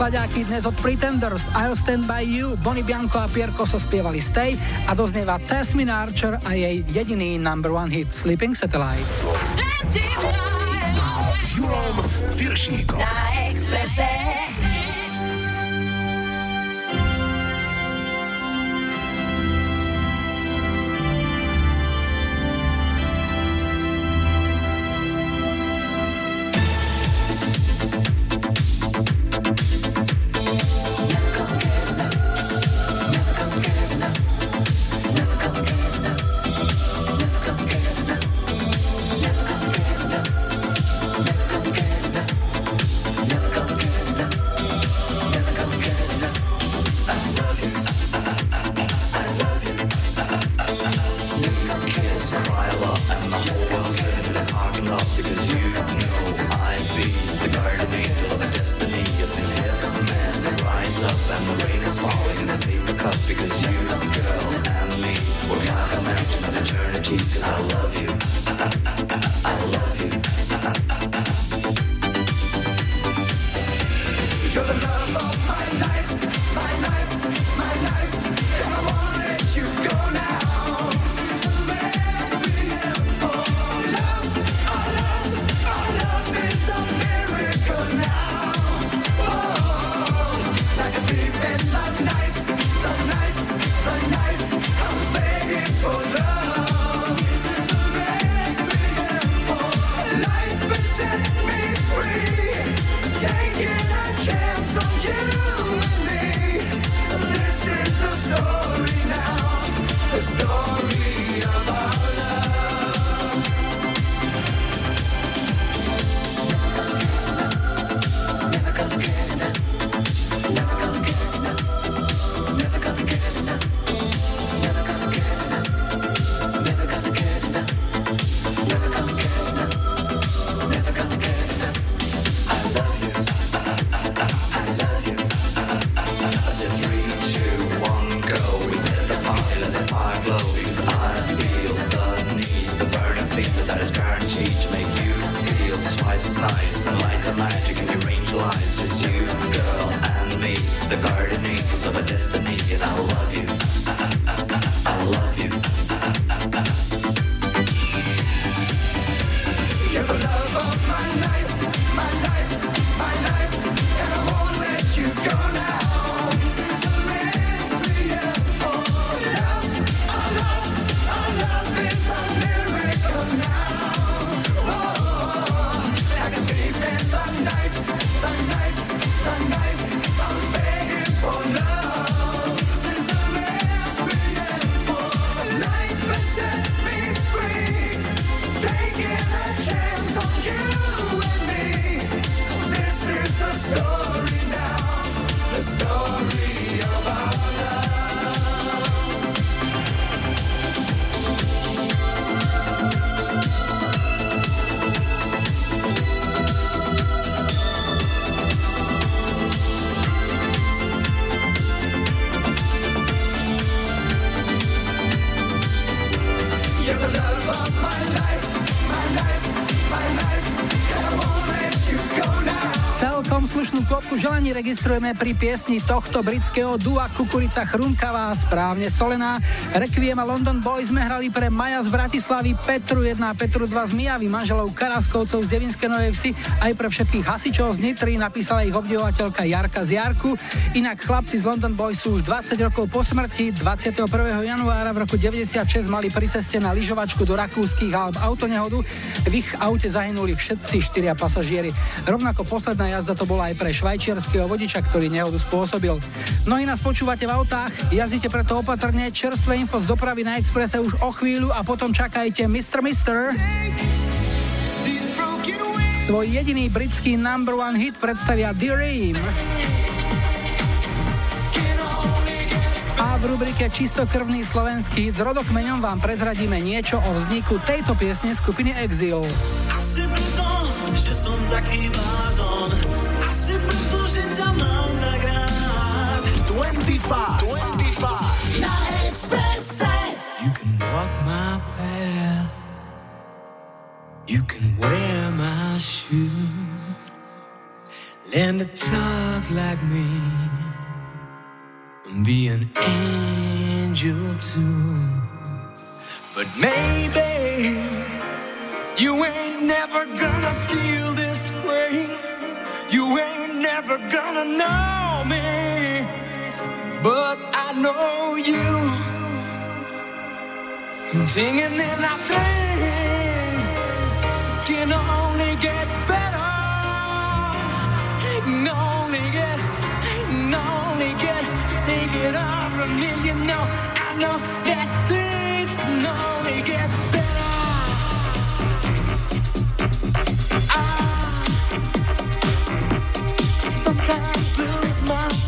Nové slaďáky dnes od Pretenders, I'll Stand By You, Bonnie Bianco a Pierko so spievali Stay a doznieva Tasmin Archer a jej jediný number one hit Sleeping Satellite. S Julom Viršíkom. Na Expresse. Registrujeme pri piesni tohto britského dua Kukurica Chrumkavá, správne solená. Requiem a London Boys sme hrali pre Maja z Bratislavy, Petru 1 a Petru 2 z Mijavy, manželov Karaskovcov z Devinskej Novej Vsi, aj pre všetkých hasičov z Nitry napísala ich obdivovateľka Jarka z Jarku. Inak chlapci z London Boys sú už 20 rokov po smrti. 21. januára v roku 96 mali pri ceste na lyžovačku do rakúskych Alp autonehodu. V ich aute zahynuli všetci štyria pasažieri. Rovnako posledná jazda to bola aj pre švajčiarského ktorý nehodu spôsobil. Mnohí nás počúvate v autách, jazdite preto opatrne, čerstvé info z dopravy na Exprese už o chvíľu a potom čakajte Mr. Mister. Svoj jediný britský number one hit predstavia The Ream. A v rubrike Čistokrvný slovenský hit s rodokmeňom vám prezradíme niečo o vzniku tejto piesne skupiny Exil. Asi preto, že som taký blázon 25. 25. La You can walk my path. You can wear my shoes. Learn to talk like me. And be an angel too. But maybe you ain't never gonna feel this way. You ain't never gonna know me but I know you. Singing and I think can only get better. Can only get, can only get, thinking of a million. No, I know that things can only get better. I sometimes lose my.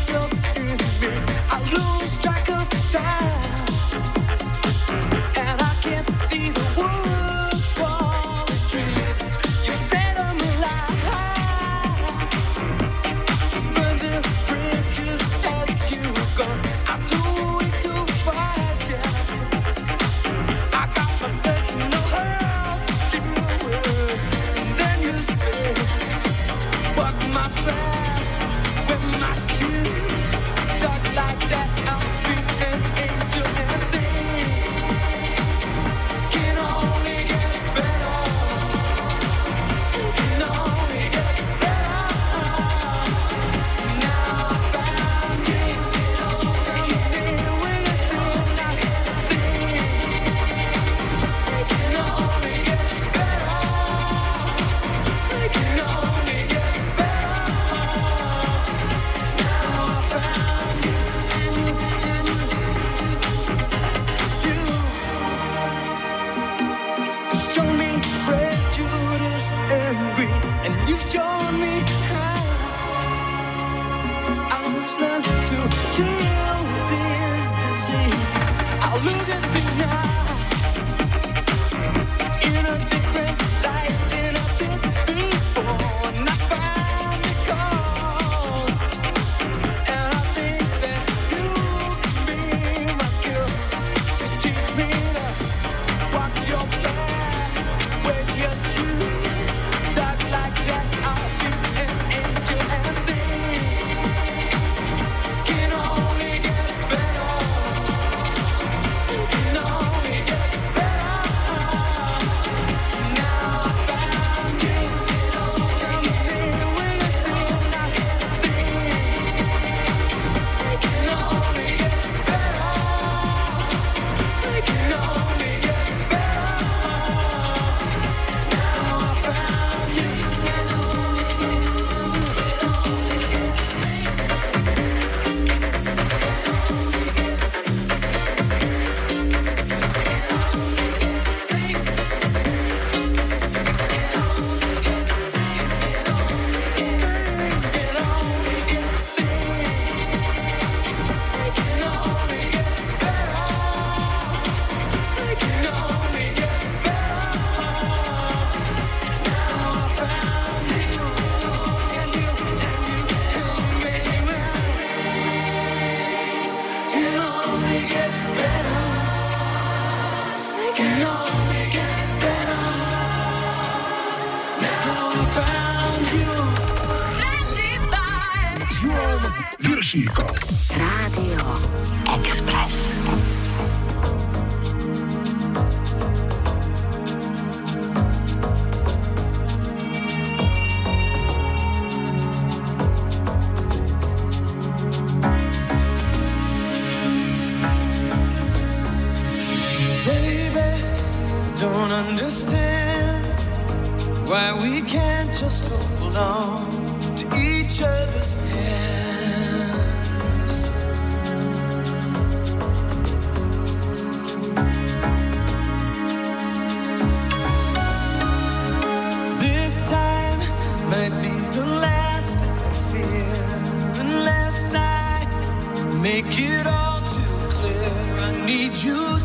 make it all too clear. I need you.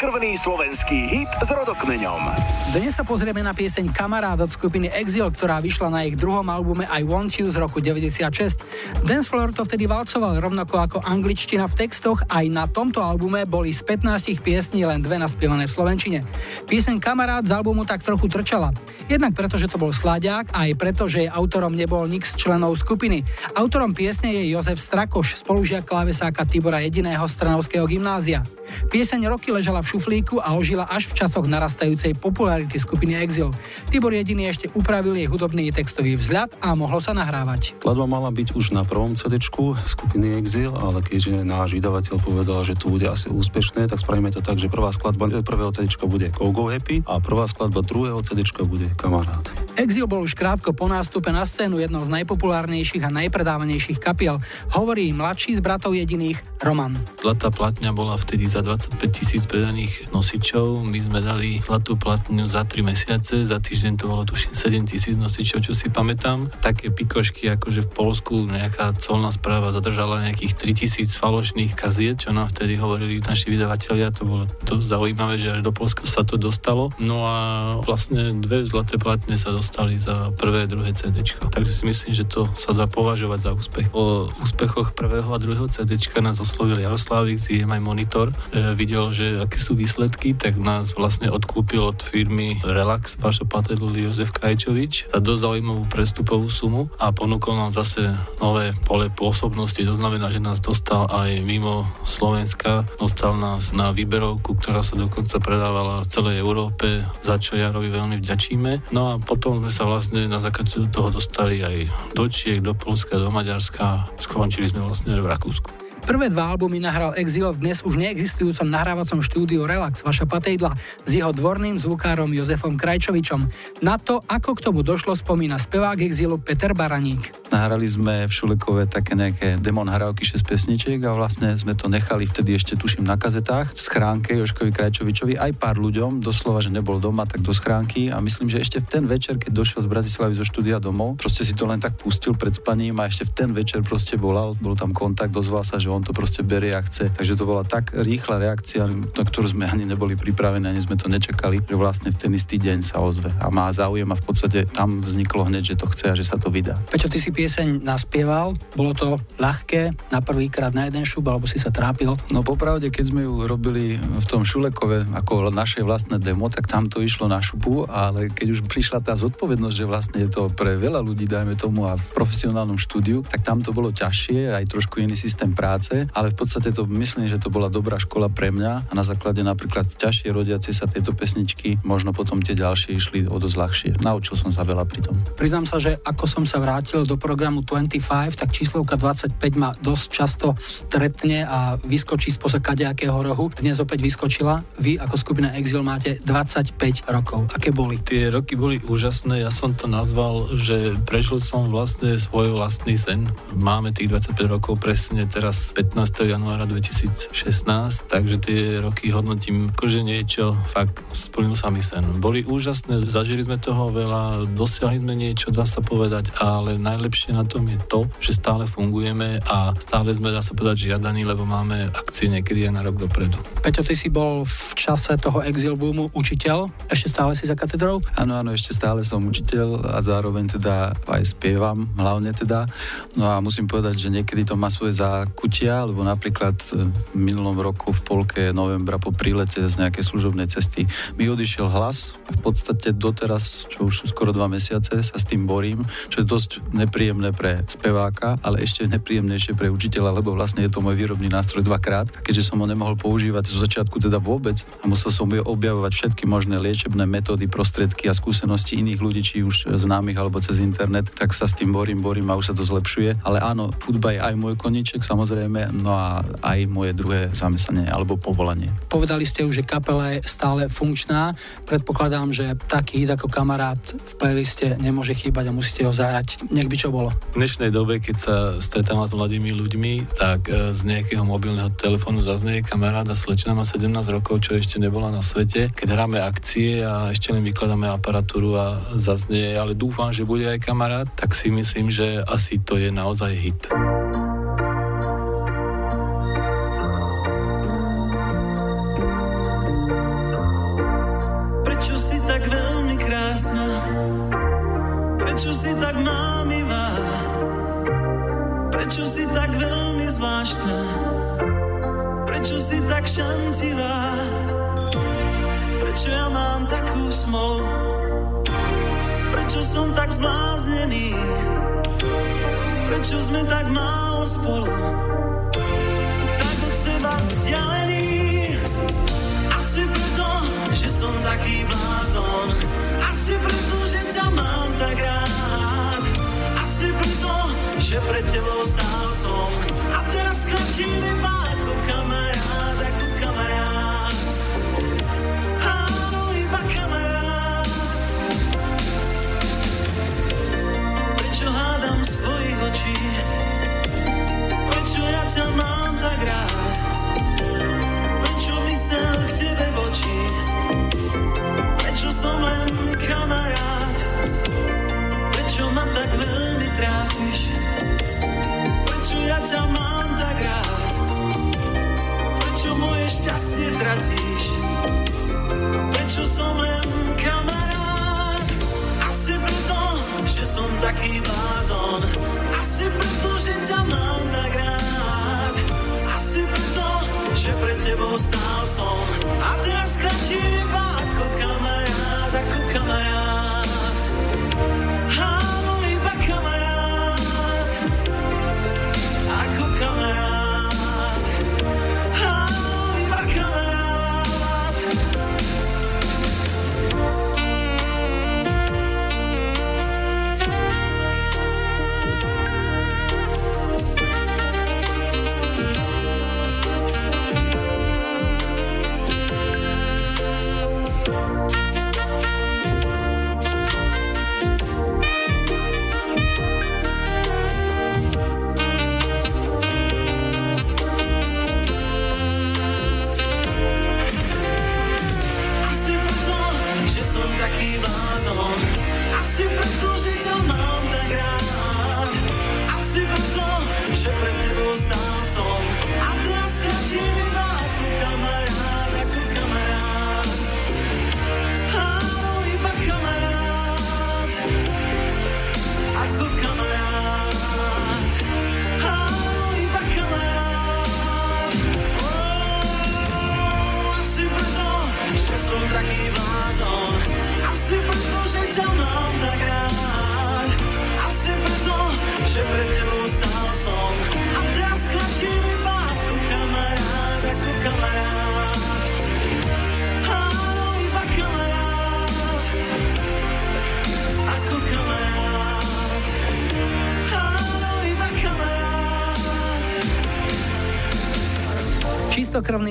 Čistokrvný slovenský hit s rodokmeňom. Dnes sa pozrieme na pieseň Kamarát od skupiny Exil, ktorá vyšla na ich druhom albume I Want You z roku 96. Dance Floor to vtedy valcoval rovnako ako angličtina v textoch, aj na tomto albume boli z 15 piesní len dve naspievané v slovenčine. Pieseň Kamarát z albumu tak trochu trčala. Jednak preto, že to bol sláďák a aj preto, že jej autorom nebol nik z členov skupiny. Autorom piesne je Jozef Strakoš, spolužiak klávesáka Tibora Jediného z Trnavského gymnázia. Pieseň roky ležala v šuflíku a ožila až v časoch narastajúcej popularity skupiny Exil. Tibor Jediný ešte upravil jej hudobný textový vzhľad a mohlo sa nahrávať. Skladba mala byť už na prvom CD skupiny Exil, ale keďže náš vydavateľ povedal, že to bude asi úspešné, tak spravíme to tak, že prvá skladba prvého CD bude Go Go Happy a prvá skladba druhého CD bude Kamarát. Exil bol už krátko po nástupe na scénu jednou z najpopulárnejších a najpredávanejších kapiel. Hovorí mladší z bratov jediných Roman. Zlatá platňa bola vtedy za 25 tisíc predaných nosičov. My sme dali zlatú platňu za 3 mesiace, za týždeň to bolo tuším 7 tisíc nosičov, čo si pamätám. Také pikošky, akože v Polsku nejaká colná správa zadržala nejakých 3 tisíc falošných kaziet, čo nám vtedy hovorili naši vydavatelia. To bolo dosť zaujímavé, že až do Polska sa to dostalo. No a vlastne dve zlaté platne sa dostali za prvé, druhé CD. Takže si myslím, že to sa dá považovať za úspech. O úspechoch prvého a druhého CD nás oslovil Jaroslav z EMI Monitor. E, videl, že aké sú výsledky, tak nás vlastne odkúpil od firmy Relax, Pašo Patedl, Jozef Krajčovič za dosť zaujímavú prestupovú sumu a ponúkol nám zase nové pole pôsobnosti. To znamená, že nás dostal aj mimo Slovenska, dostal nás na výberovku, ktorá sa dokonca predávala v celej Európe, za čo Jarovi veľmi vďačíme. No a potom sme sa vlastne na základe toho dostali aj do Čiech, do Polska, do Maďarska skončili sme vlastne v Rakúsku. Prvé dva albumy nahral Exil v dnes už neexistujúcom nahrávacom štúdiu Relax Vaša Patejdla s jeho dvorným zvukárom Jozefom Krajčovičom. Na to, ako k tomu došlo, spomína spevák Exilu Peter Baraník. Nahrali sme v Šulekove také nejaké demon nahrávky 6 pesničiek a vlastne sme to nechali vtedy ešte tuším na kazetách v schránke Joškovi Krajčovičovi aj pár ľuďom, doslova, že nebol doma, tak do schránky a myslím, že ešte v ten večer, keď došiel z Bratislavy zo štúdia domov, proste si to len tak pustil pred spaním a ešte v ten večer proste volal, bol tam kontakt, dozval sa, že on to proste berie a chce. Takže to bola tak rýchla reakcia, na ktorú sme ani neboli pripravení, ani sme to nečakali, že vlastne v ten istý deň sa ozve a má záujem a v podstate tam vzniklo hneď, že to chce a že sa to vydá. Peťo, ty si pieseň naspieval, bolo to ľahké na prvýkrát na jeden šup, alebo si sa trápil? No popravde, keď sme ju robili v tom Šulekove ako naše vlastné demo, tak tam to išlo na šupu, ale keď už prišla tá zodpovednosť, že vlastne je to pre veľa ľudí, dajme tomu, a v profesionálnom štúdiu, tak tam to bolo ťažšie, aj trošku iný systém práce, ale v podstate to myslím, že to bola dobrá škola pre mňa a na základe napríklad ťažšie rodiacie sa tejto pesničky, možno potom tie ďalšie išli o dosť ľahšie. Naučil som sa veľa pri tom. Priznám sa, že ako som sa vrátil do programu 25, tak číslovka 25 ma dosť často stretne a vyskočí spoza kadejakého rohu. Dnes opäť vyskočila. Vy ako skupina Exil máte 25 rokov. Aké boli? Tie roky boli úžasné, ja som to nazval, že prežil som vlastne svoj vlastný sen. Máme tých 25 rokov presne teraz 15. januára 2016, takže tie roky hodnotím ako, že niečo, fakt splnil sa mi sen. Boli úžasné, zažili sme toho veľa, dosiahli sme niečo, dá sa povedať, ale najlepšie na tom je to, že stále fungujeme a stále sme, dá sa povedať, žiadaní, lebo máme akcie niekedy aj na rok dopredu. Peťo, ty si bol v čase toho exil boomu učiteľ, ešte stále si za katedrou? Áno, áno, ešte stále som učiteľ a zároveň teda aj spievam, hlavne teda. No a musím povedať, že niekedy to má svoje zákutia, lebo napríklad e, v minulom roku v polke novembra po prílete z nejakej služobnej cesty mi odišiel hlas a v podstate doteraz, čo už sú skoro dva mesiace, sa s tým borím, čo je dosť nepríjemné pre speváka, ale ešte nepríjemnejšie pre učiteľa, lebo vlastne je to môj výrobný nástroj dvakrát. Keďže som ho nemohol používať zo začiatku teda vôbec a musel som objavovať všetky možné liečebné metódy, prostriedky a skúsenosti iných ľudí, či už známych alebo cez internet, tak sa s tým borím, borím a už sa to zlepšuje. Ale áno, hudba je aj môj koníček samozrejme, no a aj moje druhé zamestnanie alebo povolanie. Povedali ste už, že kapela je stále funkčná. Predpokladám, že taký hit ako kamarát v playliste nemôže chýbať a musíte ho zahrať. Nech by čo bolo. V dnešnej dobe, keď sa stretávam s mladými ľuďmi, tak e, z nejakého mobilného telefónu zaznie kamaráda, slečna má 17 rokov, čo ešte nebola na svete. Keď hráme akcie a ešte len vykladáme aparatúru a zaznie, ale dúfam, že bude aj kamarát, tak si myslím, že asi to je naozaj hit. Zvláštna? Prečo si tak šancivá? Prečo ja mám takú smolu? Prečo som tak zbláznený? Prečo sme tak málo spolu? Tak od seba vzdialený Asi preto, že som taký blázon Asi preto, že ťa mám tak rád Asi preto, že pred tebou A teraz taký blázon. Asi preto, že ťa mám tak rád. Asi preto, že pred tebou stál som. A teraz kratím iba ako kamarát, ako kamarát.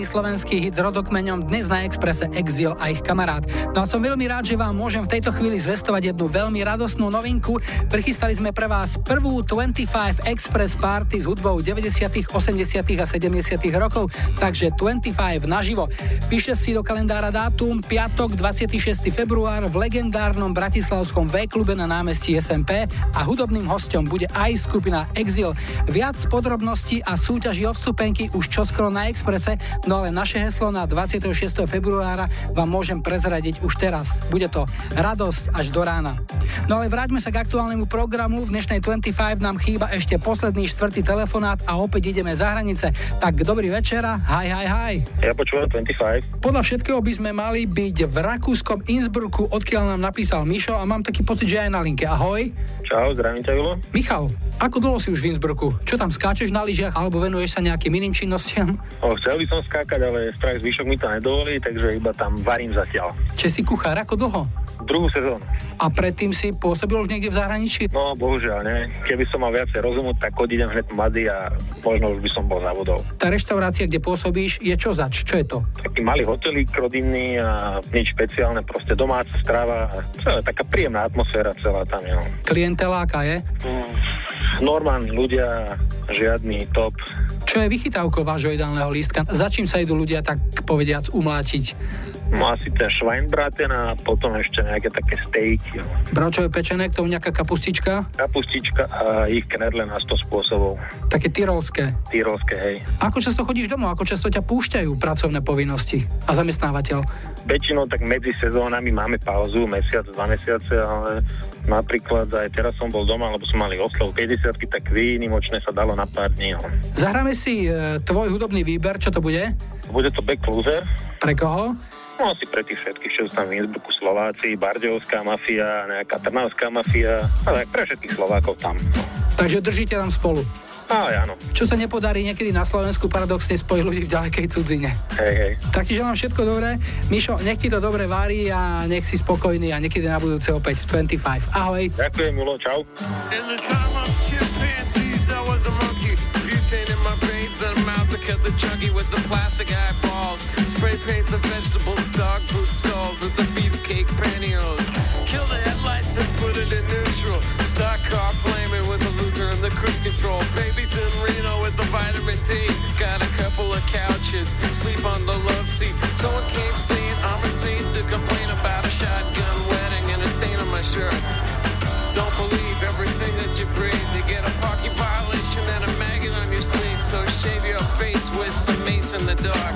Slovenský hit s rodokmeňom dnes na Exprese Exil a ich kamarát. No a som veľmi rád, že vám môžem v tejto chvíli zvestovať jednu veľmi radosnú novinku. Prichystali sme pre vás prvú 25 Express Party s hudbou 90., 80. a 70. rokov, takže 25 naživo. Píšte si do kalendára dátum piatok 26. február v legendárnom bratislavskom V-klube na námestí SMP a hudobným hostom bude aj skupina Exil. Viac podrobností a súťaží o vstupenky už čoskoro na Exprese, no ale naše heslo na 26. februára vám môžem prezradiť už teraz. Bude to radosť až do rána. No ale vráťme sa k aktuálnemu programu. V dnešnej 25 nám chýba ešte posledný štvrtý telefonát a opäť ideme za hranice. Tak dobrý večer a hi, hi, hi. Ja počúvam 25. Podľa všetkého by sme mali byť v rakúskom Innsbrucku, odkiaľ nám napísal Mišo a mám taký pocit, že aj na linke. Ahoj. Čau, zdravím ťa, Julo. Michal, ako dlho si už v Innsbrucku? Čo tam skáčeš na lyžiach alebo venuješ sa nejakým iným činnostiam? O, chcel by som skákať, ale strach zvyšok mi to nedovolí, takže iba tam varím zatiaľ. Či si kuchár, ako dlho? Druhú sezónu. A predtým si pôsobil už niekde v zahraničí? No, bohužiaľ, nie. Keby som mal viacej rozumu, tak odídem hneď mladý a možno už by som bol závodov. Tá reštaurácia, kde pôsobíš, je čo zač? Čo je to? Taký malý hotelík rodinný a nič špeciálne, proste domáca strava a celé taká príjemná atmosféra celá tam je. No. Klienteláka je? Mm, normálni ľudia, žiadny top. Čo je vychytávkou vášho ideálneho lístka? Za čím sa idú ľudia tak povediac umlátiť? No asi ten Schweinbraten a potom ešte nejaké také stejky. No. Bravčové pečené, k tomu nejaká kapustička? Kapustička a ich knedle na 100 spôsobov. Také tyrolské. Tyrolské, hej. Ako často chodíš domov? Ako často ťa púšťajú pracovné povinnosti a zamestnávateľ? Väčšinou tak medzi sezónami máme pauzu, mesiac, dva mesiace, ale napríklad aj teraz som bol doma, lebo som mali oslav 50 tak výnimočne sa dalo na pár dní. No. Zahráme si e, tvoj hudobný výber, čo to bude? Bude to Back Loser. Pre koho? No asi pre tých všetkých, čo sú tam v Innsbrucku Slováci, Bardejovská mafia, nejaká Trnavská mafia, a tak pre všetkých Slovákov tam. Takže držíte tam spolu. Á, áno. Čo sa nepodarí niekedy na Slovensku paradoxne spojiť ľudí v ďalekej cudzine. Hej, hej. Tak ti želám všetko dobré. Mišo, nech ti to dobre varí a nech si spokojný a niekedy na budúce opäť 25. Ahoj. Ďakujem, Julo, čau. In my veins and mouth to cut the chunky with the plastic eyeballs. Spray paint the vegetables, dog food stalls with the the vitamin D. Got a couple of couches, sleep on the love seat. Someone came saying I'm saint to complain about a shotgun wedding and a stain on my shirt. Don't believe everything that you breathe. You get a parking violation and a maggot on your sleeve. So shave your face with some mace in the dark.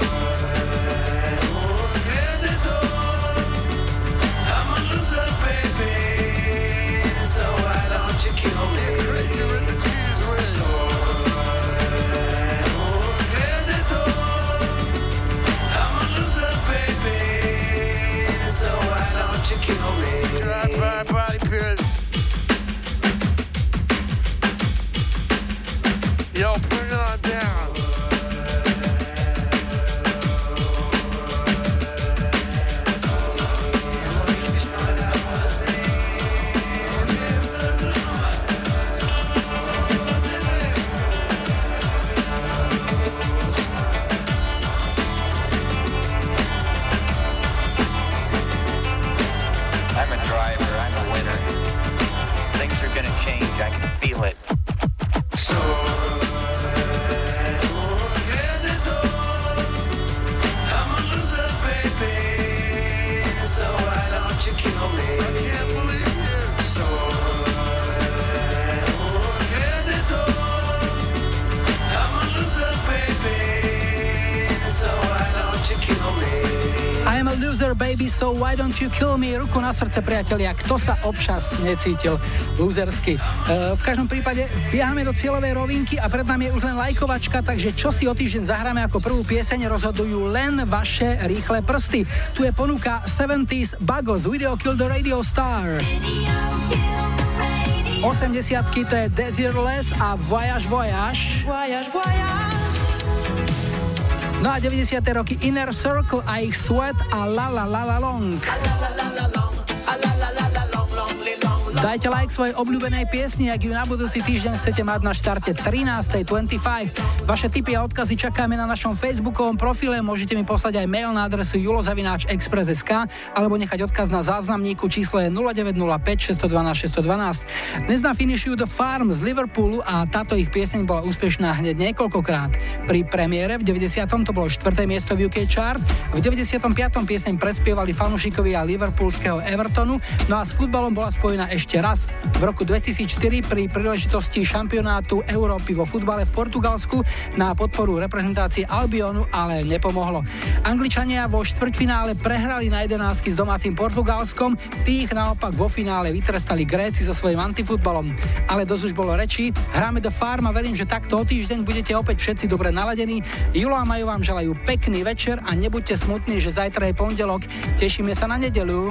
Why don't you kill me? Ruku na srdce, priatelia, kto sa občas necítil losersky. E, v každom prípade biehame do cieľovej rovinky a pred nami je už len lajkovačka, takže čo si o týždeň zahráme ako prvú pieseň, rozhodujú len vaše rýchle prsty. Tu je ponuka 70s Buggles, Video Kill the Radio Star. 80 to je Desireless a Voyage Voyage. Voyage, voyage. No a 90. roky Inner Circle a ich Sweat a La La La La Long. Dajte like svojej obľúbenej piesni, ak ju na budúci týždeň chcete mať na štarte 13.25. Vaše tipy a odkazy čakáme na našom facebookovom profile, môžete mi poslať aj mail na adresu julozavináč.express.sk alebo nechať odkaz na záznamníku číslo je 0905 612 612. Dnes na finishu The Farm z Liverpoolu a táto ich pieseň bola úspešná hneď niekoľkokrát. Pri premiére v 90. to bolo 4. miesto v UK chart, v 95. pieseň prespievali fanúšikovia Liverpoolského Evertonu, no a s futbalom bola spojená ešte raz. V roku 2004 pri príležitosti šampionátu Európy vo futbale v Portugalsku na podporu reprezentácie Albionu ale nepomohlo. Angličania vo štvrťfinále prehrali na 11 s domácim Portugalskom, tých naopak vo finále vytrestali Gréci so svojím antifutbalom. Ale dosť už bolo reči, hráme do Farm a verím, že takto o týždeň budete opäť všetci dobre naladení. Julo a Majo vám želajú pekný večer a nebuďte smutní, že zajtra je pondelok. Tešíme sa na nedelu.